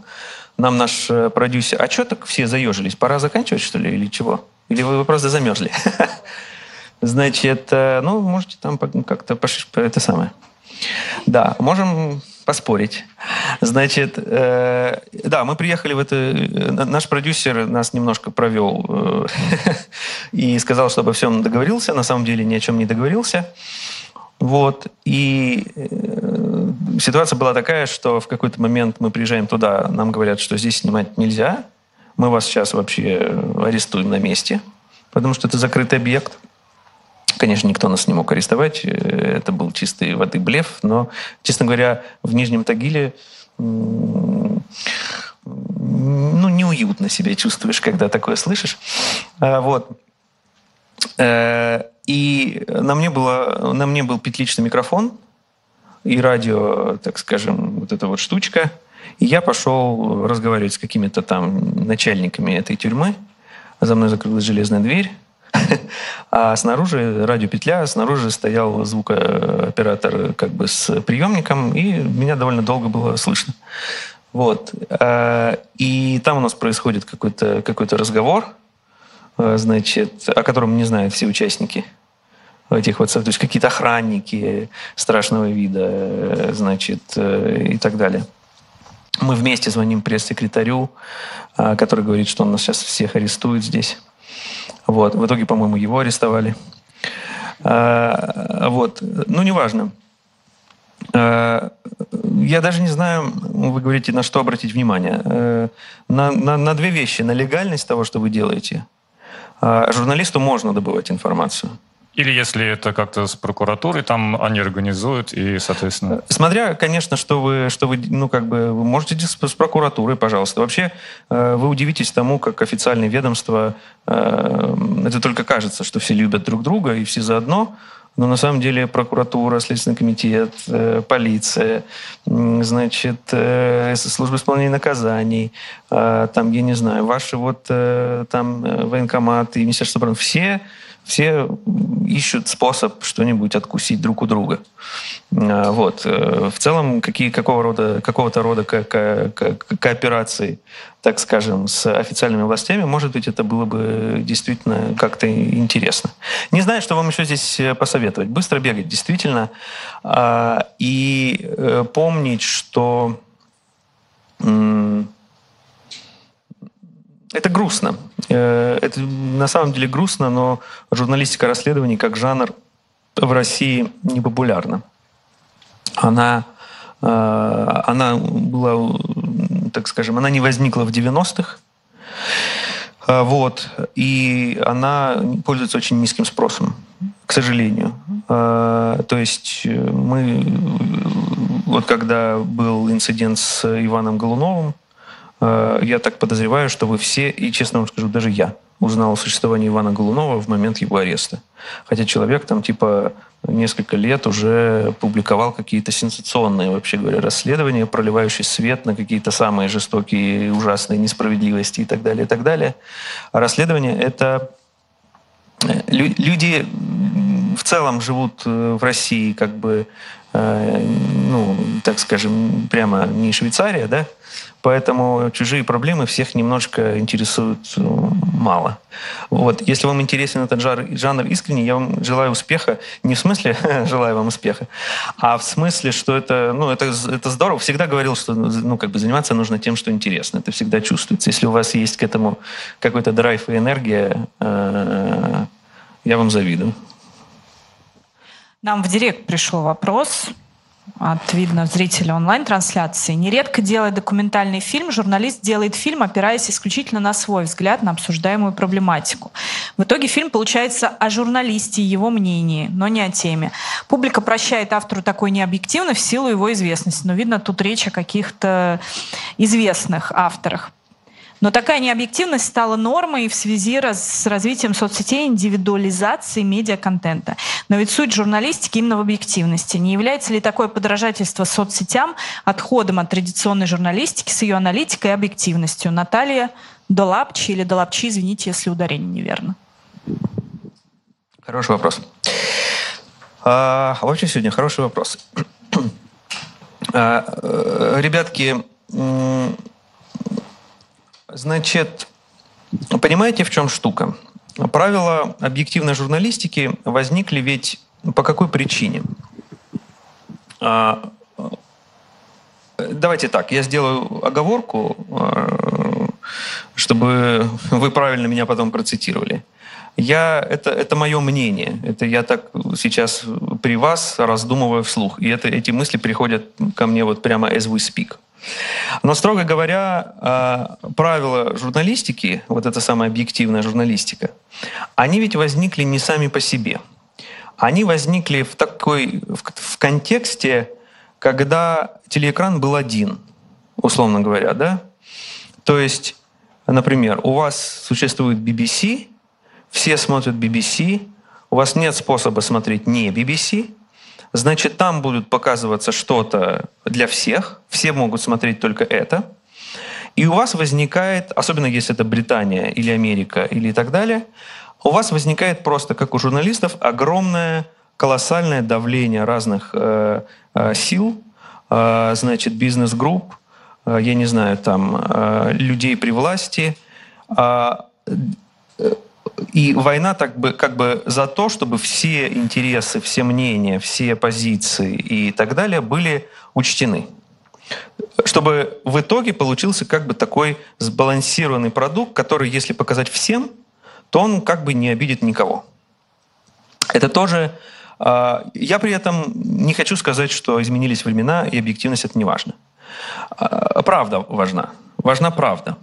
нам наш продюсер, а что так все заежились? Пора заканчивать, что ли, или чего? Или вы просто замерзли? Значит, э, ну, можете там как-то это самое. Да, можем поспорить. Значит, э, да, мы приехали в это... Э, наш продюсер нас немножко провел э, и сказал, что обо всем договорился. На самом деле ни о чем не договорился. Вот. И э, ситуация была такая, что в какой-то момент мы приезжаем туда, нам говорят, что здесь снимать нельзя. Мы вас сейчас вообще арестуем на месте, потому что это закрытый объект. Конечно, никто нас не мог арестовать, э, это был чистый воды блеф, но, честно говоря, в Нижнем Тагиле ну, неуютно себя чувствуешь, когда такое слышишь. А, вот. Э, и на мне, было, на мне был петличный микрофон и радио, так скажем, вот эта вот штучка. И я пошел разговаривать с какими-то там начальниками этой тюрьмы. За мной закрылась железная дверь. А снаружи радиопетля, снаружи стоял звукооператор как бы с приемником, и меня довольно долго было слышно. Вот. А, и там у нас происходит какой-то какой разговор, а, значит, о котором не знают все участники этих вот, то есть какие-то охранники страшного вида, значит, и так далее. Мы вместе звоним пресс-секретарю, а, который говорит, что он нас сейчас всех арестует здесь. Вот. В итоге, по-моему, его арестовали. А, вот. Ну, неважно. А, я даже не знаю, вы говорите, на что обратить внимание. На, на, на две вещи. На легальность того, что вы делаете. Журналисту можно добывать информацию. Или если это как-то с прокуратурой, там они организуют и, соответственно... Смотря, конечно, что вы, что вы ну, как бы, вы можете с, с прокуратурой, пожалуйста. Вообще, э, вы удивитесь тому, как официальные ведомства, э, это только кажется, что все любят друг друга и все заодно, но на самом деле прокуратура, Следственный комитет, э, полиция, значит, э, служба исполнения наказаний, э, там, я не знаю, ваши вот э, там э, военкоматы, Министерство обороны, все все ищут способ что-нибудь откусить друг у друга. А, вот. Э, в целом, какие, какого рода, какого-то рода ко- ко- ко- кооперации, так скажем, с официальными властями, может быть, это было бы действительно как-то интересно. Не знаю, что вам еще здесь э, посоветовать. Быстро бегать, действительно. А, и э, помнить, что это грустно. Э, это на самом деле грустно, но журналистика расследований как жанр в России не популярна. Она, э, она была, так скажем, она не возникла в 90-х. Э, вот. И она пользуется очень низким спросом, к сожалению. То есть мы, вот когда был инцидент с Иваном Голуновым, я так подозреваю, что вы все, и честно вам скажу, даже я узнал о существовании Ивана Голунова в момент его ареста. Хотя человек там типа несколько лет уже публиковал какие-то сенсационные, вообще говоря, расследования, проливающие свет на какие-то самые жестокие, ужасные несправедливости и так далее, и так далее. А расследование — это э, люди в целом живут э, в России как бы, ну, так скажем, прямо не Швейцария, да, Поэтому чужие проблемы всех немножко интересуют ну, мало. Вот. Если вам интересен этот жанр, жанр искренне, я вам желаю успеха. Не в смысле желаю вам успеха, а в смысле, что это, ну, это, это здорово. Всегда говорил, что ну, как бы заниматься нужно тем, что интересно. Это всегда чувствуется. Если у вас есть к этому какой-то драйв и энергия, э, я вам завидую. Нам в директ пришел вопрос от, видно, зрителя онлайн-трансляции. Нередко делая документальный фильм, журналист делает фильм, опираясь исключительно на свой взгляд на обсуждаемую проблематику. В итоге фильм получается о журналисте и его мнении, но не о теме. Публика прощает автору такой необъективно в силу его известности. Но видно, тут речь о каких-то известных авторах. Но такая необъективность стала нормой в связи с развитием соцсетей индивидуализации медиаконтента. Но ведь суть журналистики именно в объективности. Не является ли такое подражательство соцсетям отходом от традиционной журналистики с ее аналитикой и объективностью? Наталья Долапчи или Долапчи, извините, если ударение неверно. Хороший вопрос. А, вообще сегодня хороший вопрос. А, э, ребятки, Значит, понимаете, в чем штука? Правила объективной журналистики возникли ведь по какой причине? А, давайте так, я сделаю оговорку, а, чтобы вы правильно меня потом процитировали. Я, это, это мое мнение. Это я так сейчас при вас раздумываю вслух. И это, эти мысли приходят ко мне вот прямо as we speak. Но, строго говоря, а, правила журналистики, вот эта самая объективная журналистика, они ведь возникли не сами по себе. Они возникли в такой, в контексте, когда телеэкран был один, условно говоря, да? То есть, например, у вас существует BBC, все смотрят BBC, у вас нет способа смотреть не BBC, значит, там будут показываться что-то для всех, все могут смотреть только это, и у вас возникает, особенно если это Британия или Америка или так далее, у вас возникает просто, как у журналистов, огромное, колоссальное давление разных э, э, сил, э, значит, бизнес-групп, э, я не знаю, там, э, людей при власти, э, и война так бы, как бы за то, чтобы все интересы, все мнения, все позиции и так далее были учтены. чтобы в итоге получился как бы такой сбалансированный продукт, который, если показать всем, то он как бы не обидит никого. Это тоже... Э, я при этом не хочу сказать, что изменились времена, и объективность это не важно. Э, правда важна. Важна правда.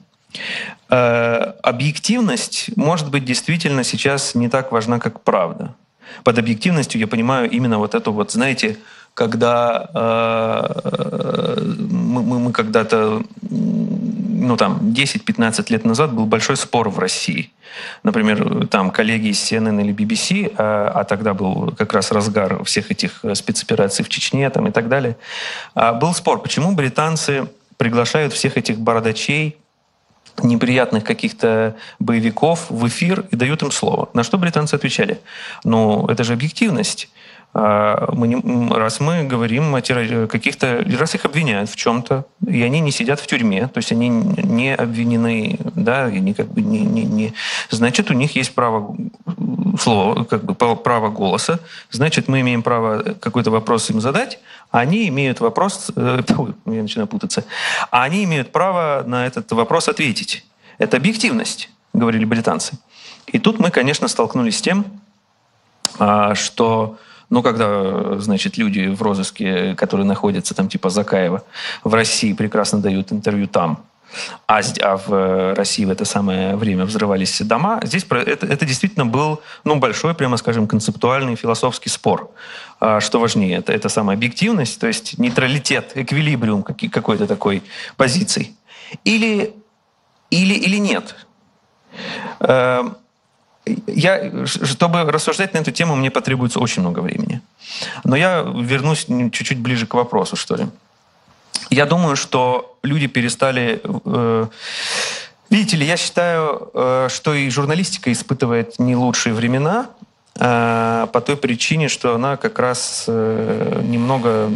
Э, объективность, может быть, действительно сейчас не так важна, как правда. Под объективностью я понимаю именно вот эту вот, знаете, когда э, мы, мы, мы когда-то, ну там, 10-15 лет назад был большой спор в России. Например, там коллеги из CNN или BBC, а, а тогда был как раз разгар всех этих спецопераций в Чечне там, и так далее, а, был спор, почему британцы приглашают всех этих бородачей, неприятных каких-то боевиков в эфир и дают им слово. На что британцы отвечали? Ну, это же объективность. А, мы не, раз мы говорим о каких-то, раз их обвиняют в чем-то, и они не сидят в тюрьме, то есть они не обвинены, да, и не, как бы не, не, не, значит, у них есть право слова, как бы право голоса, значит, мы имеем право какой-то вопрос им задать, а они имеют вопрос, э, я начинаю путаться, а они имеют право на этот вопрос ответить. Это объективность, говорили британцы. И тут мы, конечно, столкнулись с тем, а, что ну, когда, значит, люди в розыске, которые находятся там типа Закаева в России, прекрасно дают интервью там, а, а в России в это самое время взрывались дома, здесь это, это действительно был ну, большой, прямо скажем, концептуальный философский спор. А что важнее, это, это самая объективность, то есть нейтралитет, эквилибриум какой-то такой позиции. Или, или, или нет. Эм, я, чтобы рассуждать на эту тему, мне потребуется очень много времени. Но я вернусь чуть-чуть ближе к вопросу, что ли. Я думаю, что люди перестали... Э, видите ли, я считаю, э, что и журналистика испытывает не лучшие времена, э, по той причине, что она как раз э, немного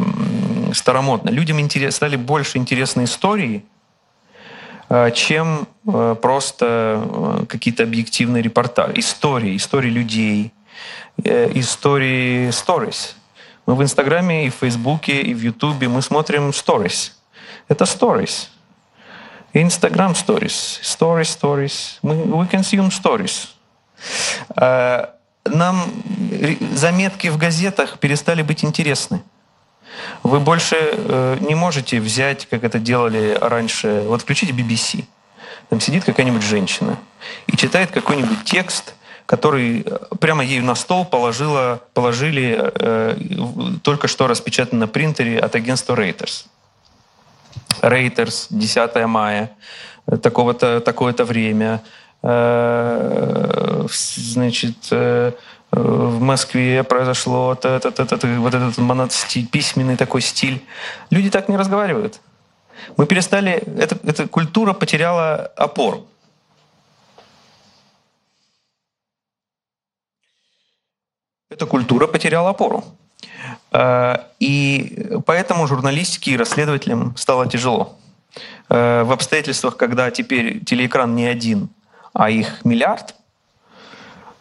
старомодна. Людям интерес, стали больше интересны истории, Э, чем э, просто э, какие-то объективные репортажи. Истории, истории людей, истории stories. Мы в Инстаграме и в Фейсбуке и в Ютубе мы смотрим stories. Это stories. Инстаграм stories. Stories, stories. Мы, we consume stories. Нам заметки в газетах перестали быть интересны. Вы больше э, не можете взять, как это делали раньше. Вот включите BBC. Там сидит какая-нибудь женщина и читает какой-нибудь текст, который э, прямо ей на стол положила, положили э, только что распечатан на принтере от агентства Reuters. Reuters, 10 мая, такого-то, такое-то время. Э, значит, э, в Москве произошло этот, этот, вот этот монотстиль, письменный такой стиль. Люди так не разговаривают. Мы перестали, эта, эта культура потеряла опору. Эта культура потеряла опору. Э, и поэтому журналистике и расследователям стало тяжело. Э, в обстоятельствах, когда теперь телеэкран не один, а их миллиард,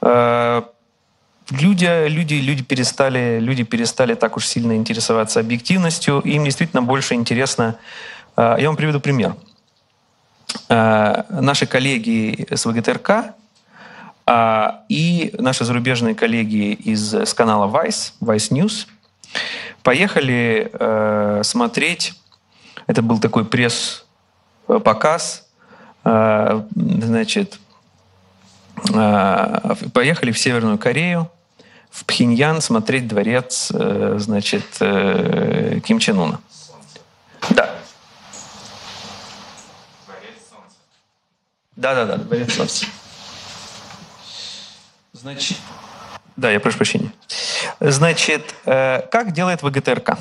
э, люди, люди, люди, перестали, люди перестали так уж сильно интересоваться объективностью. Им действительно больше интересно... Я вам приведу пример. Наши коллеги с ВГТРК и наши зарубежные коллеги из с канала Vice, Vice News, поехали смотреть... Это был такой пресс-показ, значит, поехали в Северную Корею, в Пхеньян смотреть дворец, э, значит, э, Ким Чен Уна. Да. Да, да, да, дворец солнца. Значит, да, я прошу прощения. Значит, э, как делает ВГТРК?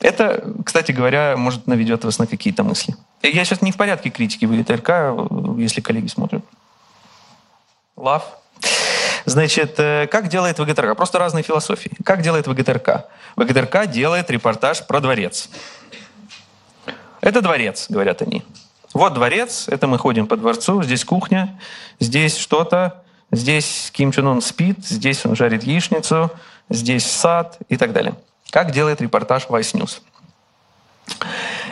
Это, кстати говоря, может наведет вас на какие-то мысли. Я сейчас не в порядке критики ВГТРК, если коллеги смотрят. Лав. Значит, э, как делает ВГТРК? Просто разные философии. Как делает ВГТРК? ВГТРК делает репортаж про дворец. Это дворец, говорят они. Вот дворец, это мы ходим по дворцу, здесь кухня, здесь что-то, здесь Ким Чен Ун спит, здесь он жарит яичницу, здесь сад и так далее. Как делает репортаж Vice News?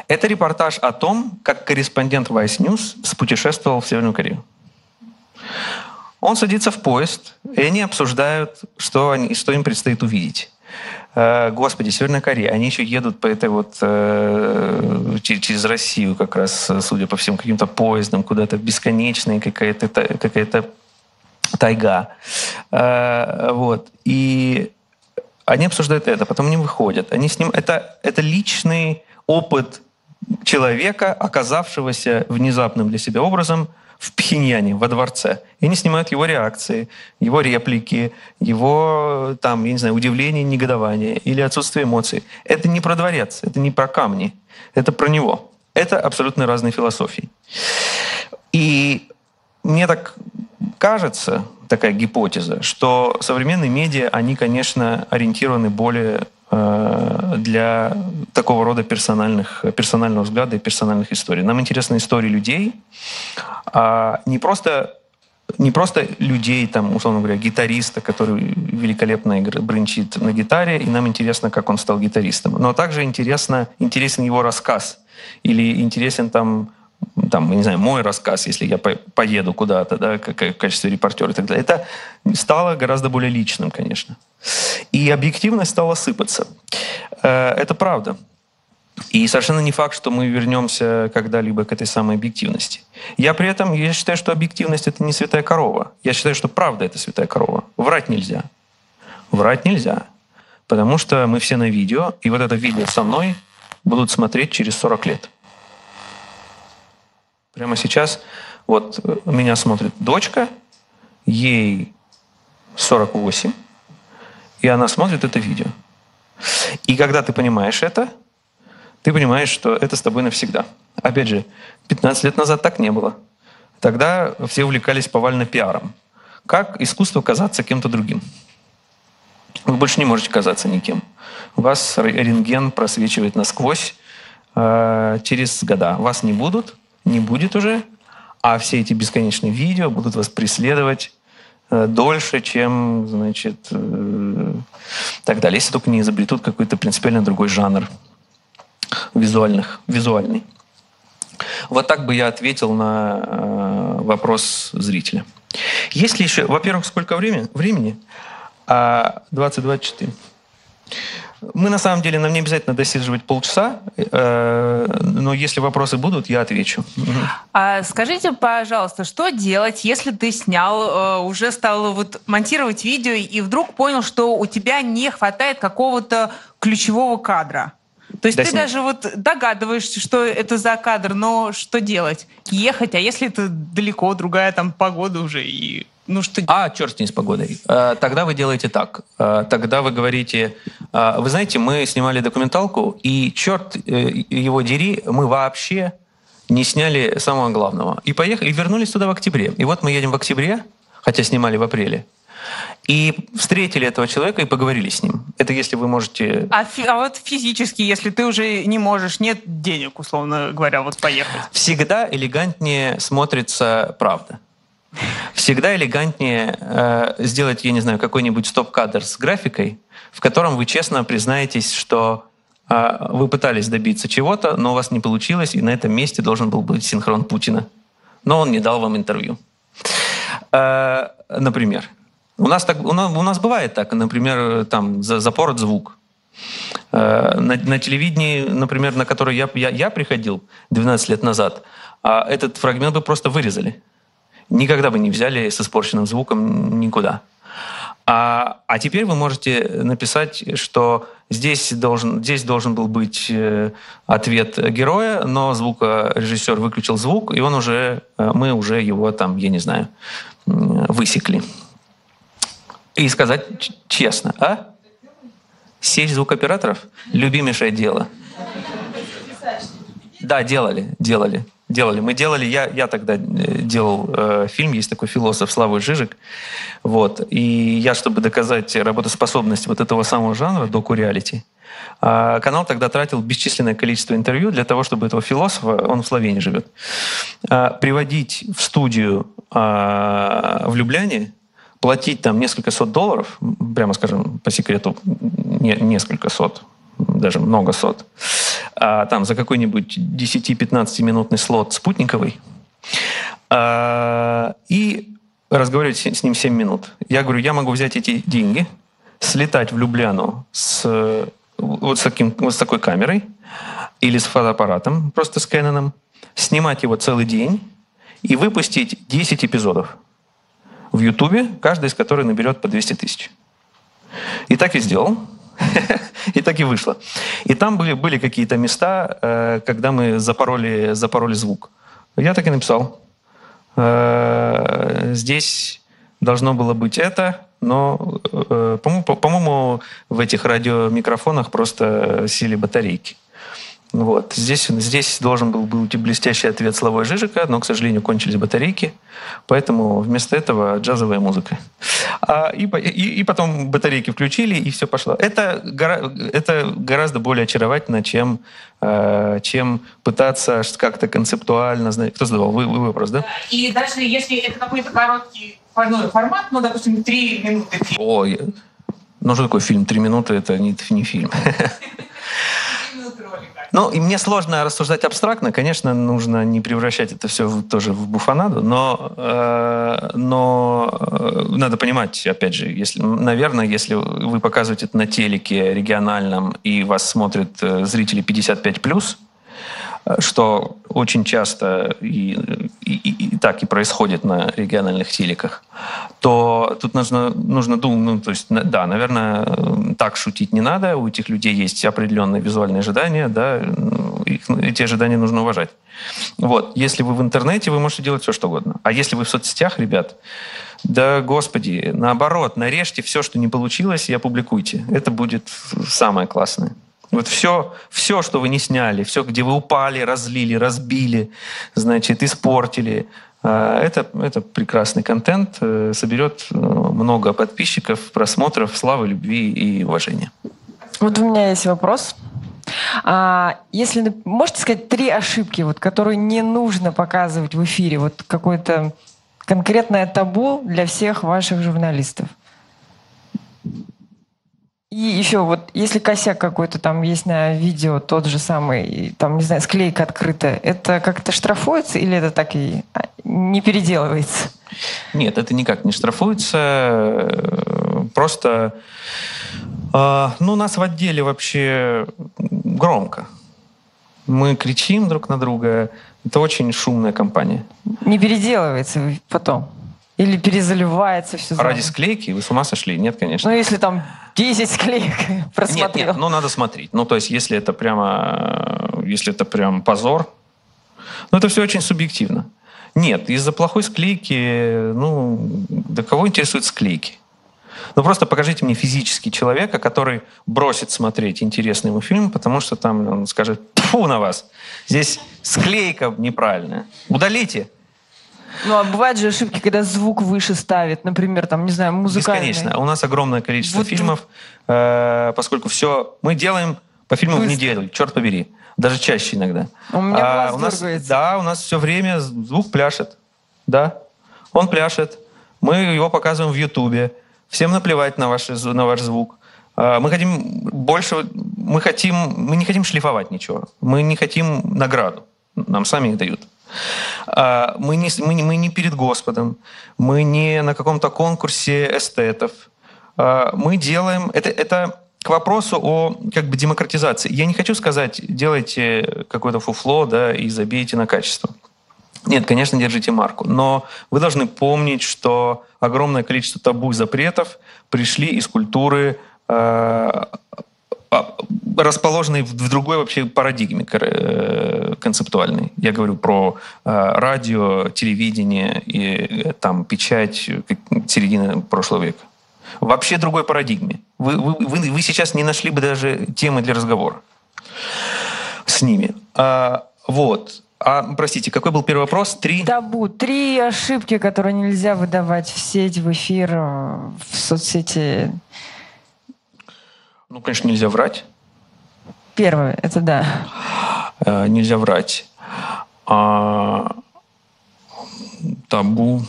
Это репортаж о том, как корреспондент Vice News спутешествовал в Северную Корею. Он садится в поезд, и они обсуждают, что, они, что им предстоит увидеть. Э, господи, Северная Корея, они еще едут по этой вот э, через Россию как раз, судя по всем каким-то поездам, куда-то бесконечная какая-то какая-то тайга. Э, вот. И они обсуждают это, потом они выходят. Они с ним... Это, это личный опыт человека, оказавшегося внезапным для себя образом в Пхеньяне, во дворце. И они снимают его реакции, его реплики, его, там, я не знаю, удивление, негодование или отсутствие эмоций. Это не про дворец, это не про камни, это про него. Это абсолютно разные философии. И мне так кажется, такая гипотеза, что современные медиа, они, конечно, ориентированы более э, для такого рода персональных, персонального взгляда и персональных историй. Нам интересны истории людей, а не просто не просто людей, там, условно говоря, гитариста, который великолепно бренчит на гитаре, и нам интересно, как он стал гитаристом. Но также интересно, интересен его рассказ. Или интересен там там, не знаю, мой рассказ, если я поеду куда-то, да, в качестве репортера и так далее, это стало гораздо более личным, конечно. И объективность стала сыпаться. Э, это правда. И совершенно не факт, что мы вернемся когда-либо к этой самой объективности. Я при этом, я считаю, что объективность — это не святая корова. Я считаю, что правда — это святая корова. Врать нельзя. Врать нельзя. Потому что мы все на видео, и вот это видео со мной будут смотреть через 40 лет. Прямо сейчас вот э, меня смотрит дочка, ей 48, и она смотрит это видео. И когда ты понимаешь это, ты понимаешь, что это с тобой навсегда. Опять же, 15 лет назад так не было. Тогда все увлекались повально пиаром. Как искусство казаться кем-то другим? Вы больше не можете казаться никем. Вас рентген просвечивает насквозь э, через года. Вас не будут, не будет уже, а все эти бесконечные видео будут вас преследовать э, дольше, чем, значит, э, так далее. Если только не изобретут какой-то принципиально другой жанр визуальных, визуальный. Вот так бы я ответил на э, вопрос зрителя. Есть ли еще, во-первых, сколько времени? времени? А 20-24. Мы на самом деле, нам не обязательно досиживать полчаса, э, но если вопросы будут, я отвечу. А скажите, пожалуйста, что делать, если ты снял, э, уже стал вот монтировать видео и вдруг понял, что у тебя не хватает какого-то ключевого кадра? То есть да ты даже вот догадываешься, что это за кадр, но что делать? Ехать, а если это далеко, другая там погода уже и ну что? А, черт с ней с погодой. Э, тогда вы делаете так. Э, тогда вы говорите, э, вы знаете, мы снимали документалку, и черт его дери, мы вообще не сняли самого главного. И поехали, и вернулись туда в октябре. И вот мы едем в октябре, хотя снимали в апреле. И встретили этого человека и поговорили с ним. Это если вы можете... А, фи- а вот физически, если ты уже не можешь, нет денег, условно говоря, вот поехать? Всегда элегантнее смотрится правда. Всегда элегантнее э, сделать, я не знаю, какой-нибудь стоп-кадр с графикой, в котором вы честно признаетесь, что э, вы пытались добиться чего-то, но у вас не получилось, и на этом месте должен был быть синхрон Путина. Но он не дал вам интервью. Э, например. У нас, так, у, нас, у нас бывает так, например, там запорот звук. Э, на, на телевидении, например, на которое я, я, я приходил 12 лет назад, а этот фрагмент бы просто вырезали никогда бы не взяли с испорченным звуком никуда. А, а теперь вы можете написать, что здесь должен, здесь должен был быть э, ответ героя, но звукорежиссер выключил звук, и он уже, э, мы уже его там, я не знаю, высекли. И сказать честно, а? Сеть звукоператоров – любимейшее дело. Да, делали, делали делали. Мы делали, я, я тогда э, делал э, фильм, есть такой философ Славой Жижик, вот, и я, чтобы доказать работоспособность вот этого самого жанра, доку-реалити, э, канал тогда тратил бесчисленное количество интервью для того, чтобы этого философа, он в Словении живет, э, приводить в студию э, в Любляне, платить там несколько сот долларов, прямо скажем, по секрету, не, несколько сот, даже много сот, а, там за какой-нибудь 10-15 минутный слот спутниковый а, и разговаривать с ним 7 минут. Я говорю, я могу взять эти деньги, слетать в Любляну с вот с, таким, вот с такой камерой или с фотоаппаратом, просто с Кэноном, снимать его целый день и выпустить 10 эпизодов в Ютубе, каждый из которых наберет по 200 тысяч. И так и сделал. И так и вышло. И там были, были какие-то места, э, когда мы запороли, запороли звук. Я так и написал. Э, здесь должно было быть это, но, э, по-моему, в этих радиомикрофонах просто сели батарейки. Вот. Здесь, здесь должен был быть блестящий ответ Славой Жижика, но, к сожалению, кончились батарейки, поэтому вместо этого джазовая музыка. А, и, и, и потом батарейки включили, и все пошло. Это, гора, это гораздо более очаровательно, чем, э, чем пытаться как-то концептуально... Кто задавал? Вы, вы вопрос, да? И даже если это какой-то короткий формат, ну, допустим, три минуты. Ой, ну что такое фильм? Три минуты — это не, не фильм. Ну, и мне сложно рассуждать абстрактно. Конечно, нужно не превращать это все в, тоже в буфанаду, но, э, но э, надо понимать, опять же, если, наверное, если вы показываете это на телеке региональном и вас смотрят э, зрители 55+, э, что очень часто и, и, и так и происходит на региональных телеках, то тут нужно, нужно думать, ну, то есть, да, наверное, так шутить не надо, у этих людей есть определенные визуальные ожидания, да, их, эти ожидания нужно уважать. Вот, если вы в интернете, вы можете делать все, что угодно. А если вы в соцсетях, ребят, да, господи, наоборот, нарежьте все, что не получилось, и опубликуйте. Это будет самое классное. Вот все, все, что вы не сняли, все, где вы упали, разлили, разбили, значит, испортили, а, это, это прекрасный контент, э, соберет э, много подписчиков, просмотров, славы, любви и уважения. Вот у меня есть вопрос. А если можете сказать три ошибки, вот, которые не нужно показывать в эфире, вот какое-то конкретное табу для всех ваших журналистов? И еще вот, если косяк какой-то там есть на видео, тот же самый, там, не знаю, склейка открытая, это как-то штрафуется или это так и а, не переделывается? Нет, это никак не штрафуется. Просто, э, ну, нас в отделе вообще громко. Мы кричим друг на друга. Это очень шумная компания. Не переделывается потом? Или перезаливается все? Ради склейки? Вы с ума сошли? Нет, конечно. Ну, если там 10 склеек просмотрел. Нет, нет, ну надо смотреть. Ну, то есть, если это прямо, если это прям позор, ну, это все очень субъективно. Нет, из-за плохой склейки, ну, да кого интересуют склейки? Ну, просто покажите мне физически человека, который бросит смотреть интересный ему фильм, потому что там он скажет, фу на вас, здесь склейка неправильная. Удалите. Ну, а бывают же ошибки, когда звук выше ставит, например, там, не знаю, музыкальный. Бесконечно. У нас огромное количество вот, фильмов, э, поскольку все... Мы делаем по фильму Быстро. в неделю, черт побери. Даже чаще иногда. У меня а, у нас, Да, у нас все время звук пляшет. Да, он пляшет. Мы его показываем в Ютубе. Всем наплевать на ваш, на ваш звук. А, мы хотим больше... Мы хотим... Мы не хотим шлифовать ничего. Мы не хотим награду. Нам сами их дают. А, мы не, мы, мы не перед Господом, мы не на каком-то конкурсе эстетов. А, мы делаем... Это, это к вопросу о как бы демократизации. Я не хочу сказать, делайте какое-то фуфло да, и забейте на качество. Нет, конечно, держите марку. Но вы должны помнить, что огромное количество табу и запретов пришли из культуры э, а, расположенной в другой вообще парадигме э, концептуальной. Я говорю про э, радио, телевидение и э, там печать середины прошлого века. Вообще другой парадигме. Вы, вы, вы, вы сейчас не нашли бы даже темы для разговора с ними. А, вот. А, простите, какой был первый вопрос? Три? Табу. Три ошибки, которые нельзя выдавать в сеть, в эфир, в соцсети. Ну, конечно, нельзя врать. Первое, это да. Э, нельзя врать. А, табу.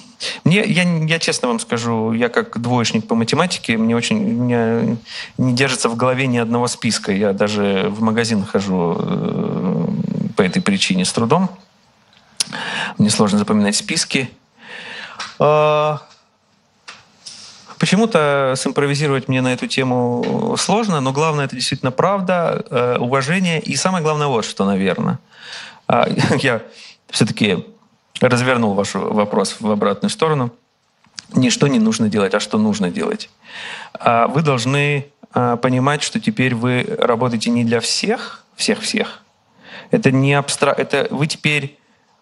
Мне, я, я честно вам скажу, я как двоечник по математике, мне очень, у не держится в голове ни одного списка. Я даже в магазин хожу э, по этой причине с трудом. Мне сложно запоминать списки. А, Почему-то симпровизировать мне на эту тему сложно, но главное это действительно правда, э, уважение и самое главное вот что, наверное. А, я все-таки развернул ваш вопрос в обратную сторону. Не что не нужно делать, а что нужно делать. А, вы должны а, понимать, что теперь вы работаете не для всех, всех-всех. Это не абстра... Это вы теперь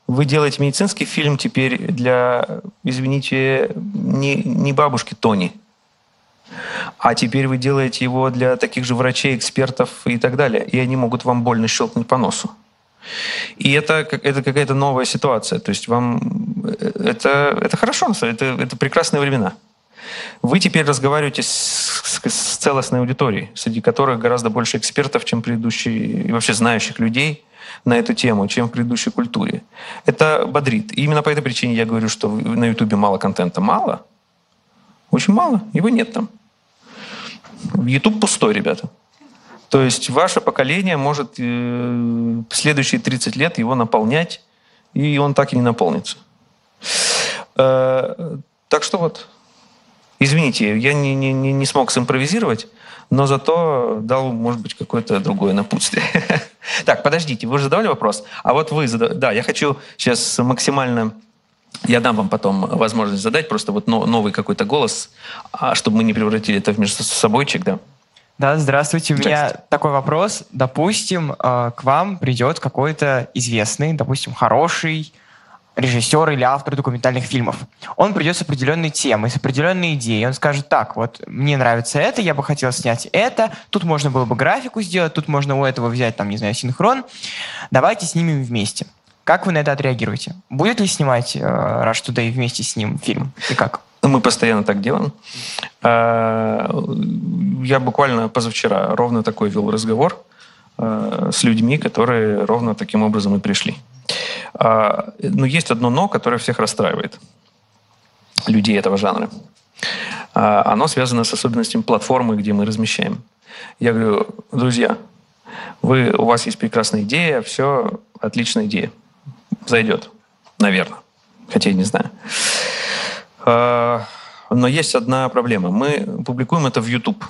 вы делаете медицинский фильм теперь для, извините, не, не бабушки Тони, а теперь вы делаете его для таких же врачей, экспертов и так далее. И они могут вам больно щелкнуть по носу. И это, это какая-то новая ситуация. То есть вам это, это хорошо, это, это прекрасные времена. Вы теперь разговариваете с, с, с целостной аудиторией, среди которых гораздо больше экспертов, чем предыдущие, и вообще знающих людей на эту тему, чем в предыдущей культуре. Это бодрит. И именно по этой причине я говорю, что на Ютубе мало контента. Мало. Очень мало. Его нет там. Ютуб пустой, ребята. То есть ваше поколение может э, следующие 30 лет его наполнять, и он так и не наполнится. Э, так что вот, извините, я не, не, не смог симпровизировать, но зато дал, может быть, какое-то другое напутствие. Так, подождите, вы уже задавали вопрос? А вот вы задавали... Да, я хочу сейчас максимально... Я дам вам потом возможность задать просто вот новый какой-то голос, а чтобы мы не превратили это в между собойчик, да? Да, здравствуйте. У меня такой вопрос. Допустим, э, к вам придет какой-то известный, допустим, хороший режиссер или автор документальных фильмов. Он придет с определенной темой, с определенной идеей. Он скажет, так, вот мне нравится это, я бы хотел снять это, тут можно было бы графику сделать, тут можно у этого взять, там, не знаю, синхрон. Давайте снимем вместе. Как вы на это отреагируете? Будет ли снимать э, Rush Today вместе с ним фильм? И как? Мы постоянно так делаем. Э, я буквально позавчера ровно такой вел разговор э, с людьми, которые ровно таким образом и пришли. А, но есть одно «но», которое всех расстраивает людей этого жанра. А, оно связано с особенностями платформы, где мы размещаем. Я говорю, друзья, вы, у вас есть прекрасная идея, все, отличная идея. Зайдет, наверное. Хотя я не знаю. А, но есть одна проблема. Мы публикуем это в YouTube.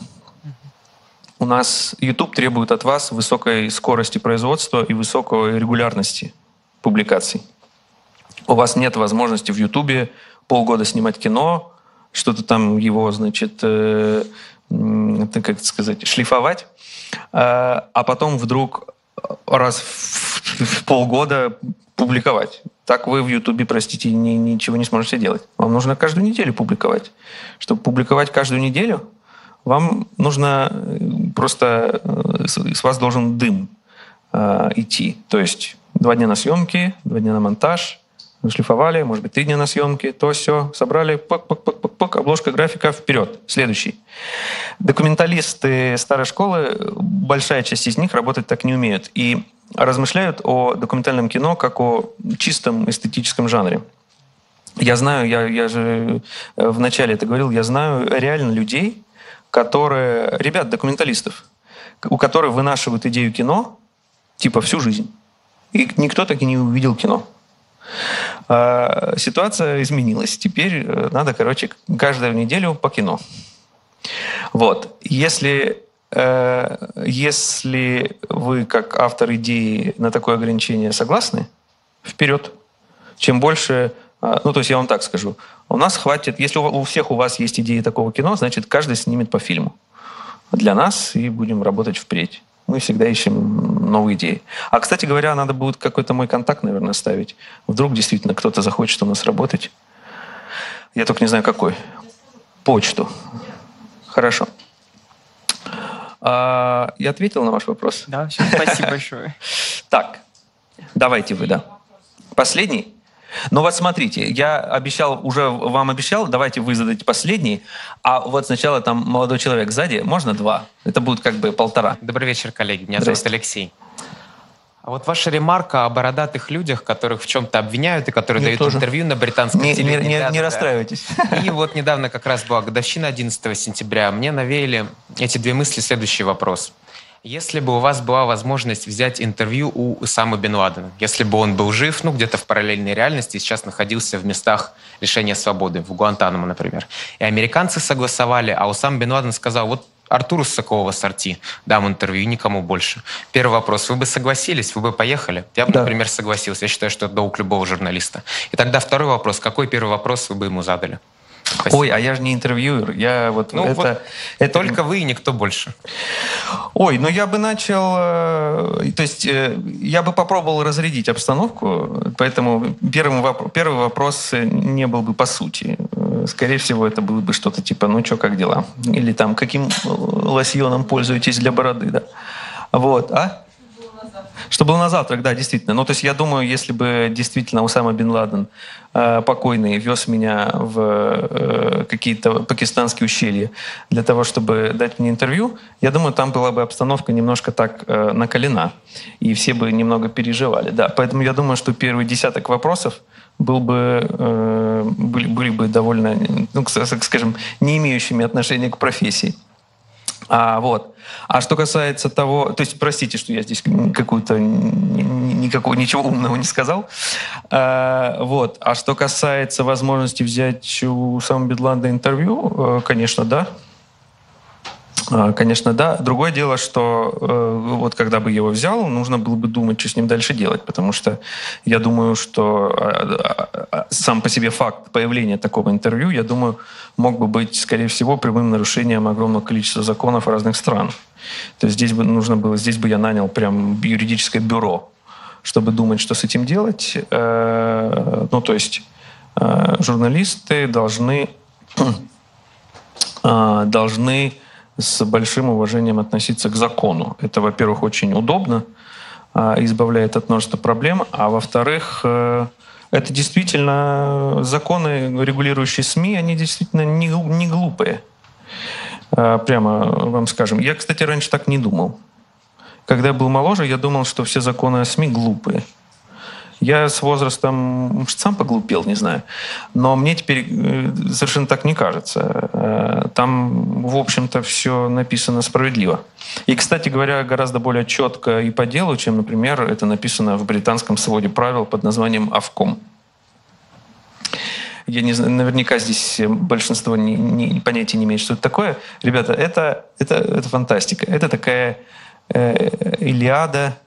У нас YouTube требует от вас высокой скорости производства и высокой регулярности публикаций. У вас нет возможности в Ютубе полгода снимать кино, что-то там его, значит, э, как сказать, шлифовать, э, а потом вдруг раз в, в полгода публиковать. Так вы в Ютубе, простите, ни, ничего не сможете делать. Вам нужно каждую неделю публиковать. Чтобы публиковать каждую неделю, вам нужно э, просто... Э, с вас должен дым э, идти. То есть Два дня на съемки, два дня на монтаж, шлифовали, может быть, три дня на съемки, то все, собрали, пак, пак, пак, пак, пак, обложка графика, вперед, следующий. Документалисты старой школы, большая часть из них работать так не умеют и размышляют о документальном кино как о чистом эстетическом жанре. Я знаю, я, я же э, в начале это говорил, я знаю реально людей, которые, ребят, документалистов, у которых вынашивают идею кино, типа всю жизнь. И никто так и не увидел кино. А, ситуация изменилась. Теперь э, надо, короче, каждую неделю по кино. Вот. Если, э, если вы, как автор идеи, на такое ограничение согласны, вперед. Чем больше... А, ну, то есть я вам так скажу. У нас хватит... Если у всех у вас есть идеи такого кино, значит, каждый снимет по фильму. Для нас и будем работать впредь мы всегда ищем новые идеи. А, кстати говоря, надо будет какой-то мой контакт, наверное, ставить. Вдруг действительно кто-то захочет у нас работать. Я только не знаю, какой. Почту. Хорошо. А, я ответил на ваш вопрос? Да, спасибо большое. Так, давайте вы, да. Последний? Но вот смотрите, я обещал, уже вам обещал, давайте вы зададите последний, а вот сначала там молодой человек сзади, можно два? Это будет как бы полтора. Добрый вечер, коллеги. Меня зовут Алексей. А вот ваша ремарка о бородатых людях, которых в чем-то обвиняют и которые Мне дают тоже. интервью на британском Не, не- телевидении. не- не да. расстраивайтесь. И вот недавно как раз была годовщина 11 сентября. Мне навеяли эти две мысли следующий вопрос. Если бы у вас была возможность взять интервью у Усамы Бен Ладена, если бы он был жив, ну, где-то в параллельной реальности, и сейчас находился в местах лишения свободы, в Гуантанамо, например, и американцы согласовали, а Усам Бен Ладен сказал, вот Артуру Соколова сорти, дам интервью, никому больше. Первый вопрос, вы бы согласились, вы бы поехали? Я бы, Да. например, согласился. Я считаю, что это долг любого журналиста. И тогда второй вопрос, какой первый вопрос вы бы ему задали? Спасибо. Ой, а я же не интервьюер. Я вот Ну, это, вот это Только вы и никто больше. Ой, ну я бы начал, э, то есть э, я бы попробовал разрядить обстановку, поэтому первым воп- первый вопрос не был бы по сути. Э, Скорее всего, это было бы что-то типа, ну что, как дела? Или там, каким лосьоном пользуетесь для бороды, да? Вот, а? Что было на завтрак, да, действительно. Ну, то есть я думаю, если бы действительно Усама Бен Ладен э, покойный вез меня в э, какие-то пакистанские ущелья для того, чтобы дать мне интервью, я думаю, там была бы обстановка немножко так э, накалена, и все бы немного переживали, да. Поэтому я думаю, что первый десяток вопросов был бы, э, были, были бы довольно, ну, скажем, не имеющими отношения к профессии. А, вот. А что касается того, то есть, простите, что я здесь какую-то ни- ни- никакого ничего умного не сказал. А, вот. А что касается возможности взять у Сама Бедланда интервью, э, конечно, да. Конечно, да. Другое дело, что э, вот когда бы его взял, нужно было бы думать, что с ним дальше делать, потому что я думаю, что а, а, а, сам по себе факт появления такого интервью, я думаю, мог бы быть, скорее всего, прямым нарушением огромного количества законов разных стран. То есть здесь бы нужно было, здесь бы я нанял прям юридическое бюро, чтобы думать, что с этим делать. Э, Ну, то есть э, журналисты должны должны с большим уважением относиться к закону. Это, во-первых, очень удобно, а, избавляет от множества проблем, а во-вторых, э, это действительно законы, регулирующие СМИ, они действительно не, не глупые. А, Прямо вам скажем. Я, кстати, раньше так не думал. Когда я был моложе, я думал, что все законы о СМИ глупые. Я с возрастом может, сам поглупел, не знаю. Но мне теперь э, совершенно так не кажется. Э, Там, в общем-то, все написано справедливо. И, кстати говоря, гораздо более четко и по делу, чем, например, это написано в британском своде правил под названием «Авком». Я не знаю, наверняка здесь большинство не, не- понятия не имеет, что это такое. Ребята, это, это, это фантастика. Это такая э, Илиада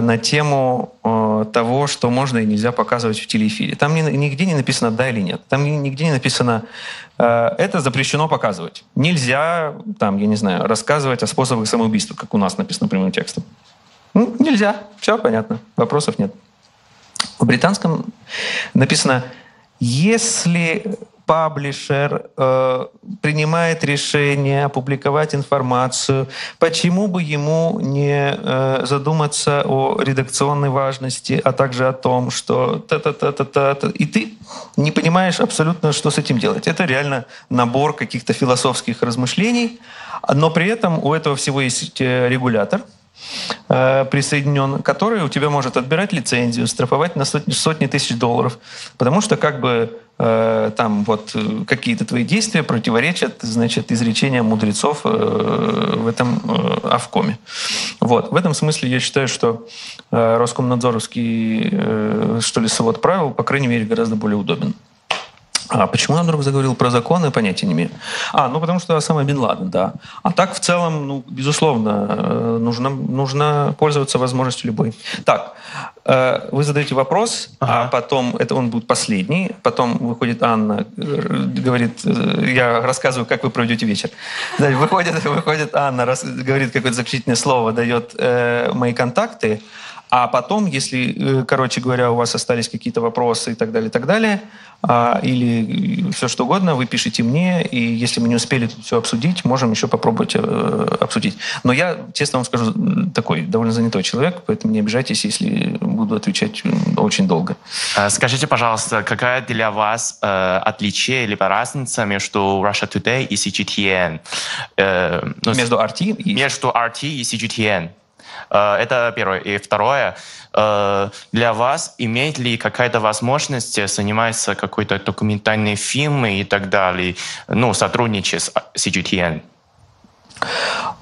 на тему э, того, что можно и нельзя показывать в телеэфире. Там ни- нигде не написано «да» или «нет». Там ни- нигде не написано э, «это запрещено показывать». Нельзя, там, я не знаю, рассказывать о способах самоубийства, как у нас написано прямым текстом. Ну, нельзя. Все понятно. Вопросов нет. В британском написано, если паблишер э, принимает решение опубликовать информацию, почему бы ему не э, задуматься о редакционной важности, а также о том, что та-та-та-та-та, та и ты не понимаешь абсолютно, что с этим делать. Это реально набор каких-то философских размышлений, но при этом у этого всего есть э, регулятор, э, присоединен, который у тебя может отбирать лицензию, штрафовать на сотни, сотни тысяч долларов, потому что как бы там вот э, какие-то твои действия противоречат, значит, изречениям мудрецов э, в этом э, Авкоме. Вот. В этом смысле я считаю, что э, Роскомнадзоровский, э, что ли, свод правил, по крайней мере, гораздо более удобен. А почему я вдруг заговорил про законы, понятия не имею. А, ну потому что Осама Бен Ладен, да. А так в целом, ну, безусловно, э, нужно, нужно пользоваться возможностью любой. Так, э, вы задаете вопрос, а потом, это он будет последний, потом выходит Анна, э, говорит, я рассказываю, как вы проведете вечер. Выходит, выходит Анна, говорит какое-то заключительное слово, дает э, мои контакты, а потом, если, э, короче говоря, у вас остались какие-то вопросы и так далее, и так далее, а, или все что угодно, вы пишите мне, и если мы не успели тут все обсудить, можем еще попробовать э, обсудить. Но я, честно вам скажу, такой довольно занятой человек, поэтому не обижайтесь, если буду отвечать очень долго. Э, Скажите, пожалуйста, какая для вас э, отличие либо разница между Russia Today и CGTN? Э, ну, Между RT и... между RT и CGTN. Э, Это первое. И второе, э, для вас имеет ли какая-то возможность заниматься какой-то документальной фильмой и так далее, ну, сотрудничать с CGTN?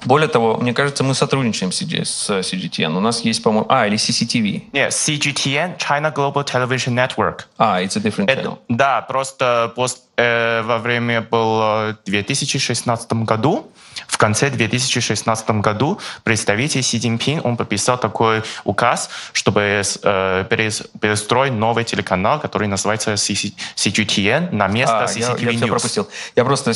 Более того, мне кажется, мы сотрудничаем с CG с CGTN. У нас есть, по-моему... А, или CCTV. Нет, CGTN, China Global Television Network. А, it's a different Это, channel. да, просто пост- э, во время было 2016 году, в конце 2016 году представитель Си Цзиньпин, он подписал такой указ, чтобы э, перес- перестроить новый телеканал, который называется CGTN на место А, я, CCTV я все News. пропустил. Я просто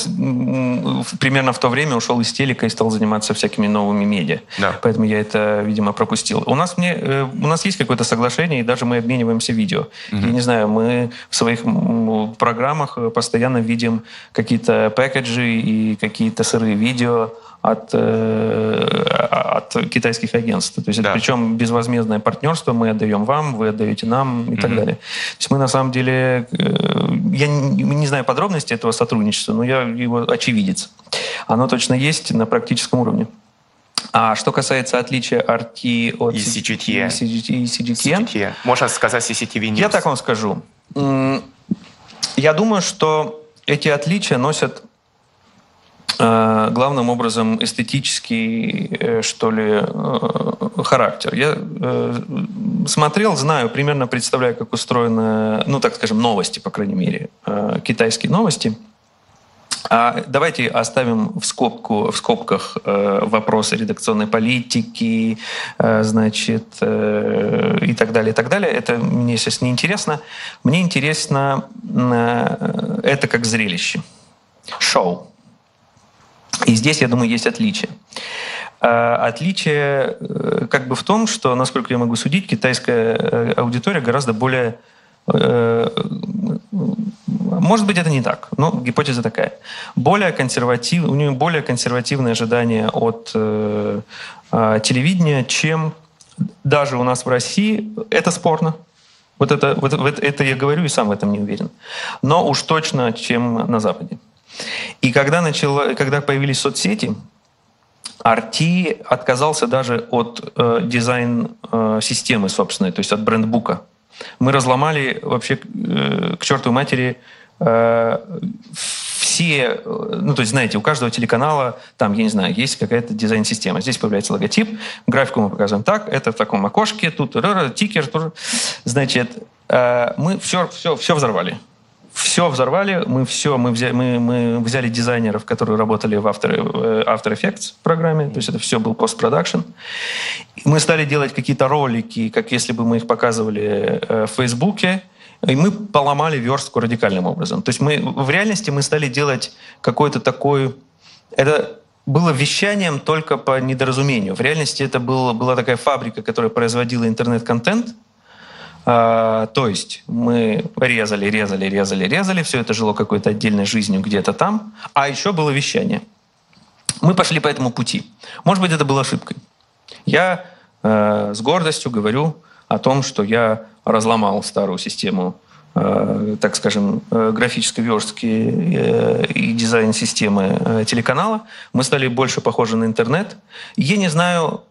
примерно в то время ушел из телека и стал заниматься всякими новыми медиа. Да. Поэтому я это, видимо, пропустил. У нас, мне, э, у нас есть какое-то соглашение, и даже мы обмениваемся видео. Я не знаю, мы в своих программах э, постоянно видим какие-то пэкэджи и какие-то сырые видео от, э, от китайских агентств. То есть Да. это причем безвозмездное партнерство. Мы отдаем вам, вы отдаете нам и так далее. То есть мы на самом деле... э, Я не, не знаю подробностей этого сотрудничества, но я его очевидец. Оно точно есть на практическом уровне. А что касается отличия RT от И C- CGTN. и CGT и CGTN, CGTN. Можно сказать CCTV News. я так вам скажу. Я думаю, что эти отличия носят главным образом эстетический, э, что ли, э, характер. Я э, смотрел, знаю, примерно представляю, как устроены, ну, так скажем, новости, по крайней мере, э, китайские новости. А давайте оставим в, скобку, в скобках э, вопросы редакционной политики, э, значит, э, и так далее, и так далее. Это мне сейчас не интересно. Мне интересно э, это как зрелище, шоу. И здесь, я думаю, есть отличие. Э, Отличие э, как бы в том, что, насколько я могу судить, китайская э, аудитория гораздо более э, может быть, это не так, но гипотеза такая. Более консерватив, у нее более консервативные ожидания от э, телевидения, чем даже у нас в России. Это спорно. Вот это, вот это я говорю и сам в этом не уверен. Но уж точно, чем на Западе. И когда, начало, когда появились соцсети, RT отказался даже от э, дизайн-системы собственной, то есть от брендбука. Мы разломали вообще э, к чертовой матери э, все, э, ну то есть знаете, у каждого телеканала там, я не знаю, есть какая-то дизайн-система. Здесь появляется логотип, графику мы показываем так, это в таком окошке, тут тикер, тоже. Значит, э, мы все, все, все взорвали. Все взорвали, мы все, мы взяли, мы, мы взяли дизайнеров, которые работали в After, э, After Effects программе, то есть это все был постпродакшн. Мы стали делать какие-то ролики, как если бы мы их показывали э, в Фейсбуке, и мы поломали верстку радикальным образом. То есть мы в реальности мы стали делать какой-то такой... Это было вещанием только по недоразумению. В реальности это было, была такая фабрика, которая производила интернет-контент, а, то есть мы резали, резали, резали, резали, все это жило какой-то отдельной жизнью где-то там, а еще было вещание. Мы пошли по этому пути. Может быть, это было ошибкой. Я э, с гордостью говорю о том, что я разломал старую систему, э, так скажем, э, графической верстки и дизайн-системы телеканала. Мы стали больше похожи на интернет. Я не знаю,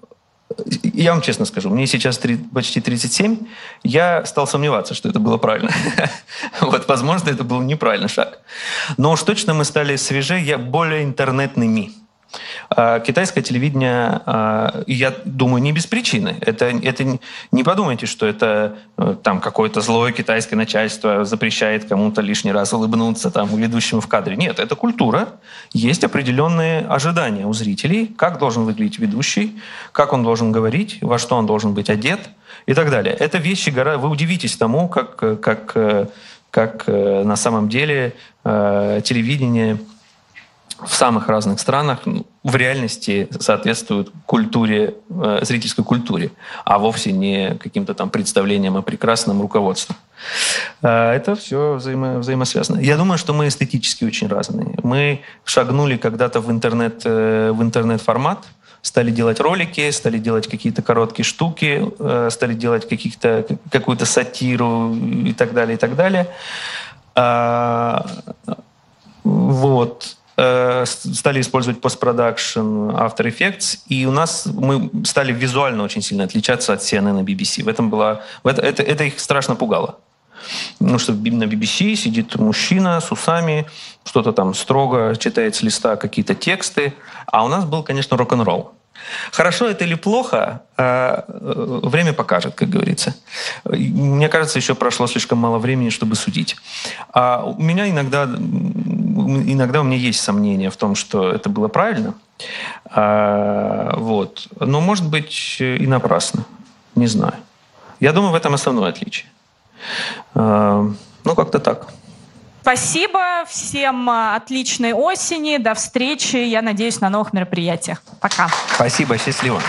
я вам честно скажу, мне сейчас три- почти 37, я стал сомневаться, что это было правильно. Вот, возможно, это был неправильный шаг. Но уж точно мы стали свеже, я более интернетными. А, Китайское телевидение, а, я думаю, не без причины. Это, это не- подумайте, что это э, там какое-то злое китайское начальство запрещает кому-то лишний раз улыбнуться там ведущему в кадре. Нет, это культура. Есть определенные ожидания у зрителей, как должен выглядеть ведущий, как он должен говорить, во что он должен быть одет и так далее. Это вещи, вы удивитесь тому, как, как, э, как э, на самом деле телевидение в самых разных странах ну, в реальности соответствуют культуре, э, зрительской культуре, а вовсе не каким-то там представлениям о прекрасном руководстве. Э, Это все взаимо, взаимосвязано. Я думаю, что мы эстетически очень разные. Мы шагнули когда-то в интернет, э, в интернет-формат, стали делать ролики, стали делать какие-то короткие штуки, стали делать каких-то, какую-то сатиру и так далее, и так далее. А, вот. Э, стали использовать постпродакшн After Effects, и у нас мы стали визуально очень сильно отличаться от CNN и BBC. В этом была, это, это, это их страшно пугало. Ну, что на BBC сидит мужчина с усами, что-то там строго читает с листа какие-то тексты, а у нас был, конечно, рок-н-ролл. Хорошо это или плохо, э, э, время покажет, как говорится. Мне кажется, еще прошло слишком мало времени, чтобы судить. А у меня иногда, иногда у меня есть сомнения в том, что это было правильно. А, Вот. Но, может быть, и напрасно. Не знаю. Я думаю, в этом основное отличие. А, Ну, как-то так. Спасибо всем а, отличной осени. До встречи. Я надеюсь на новых мероприятиях. Пока. Спасибо, счастливо.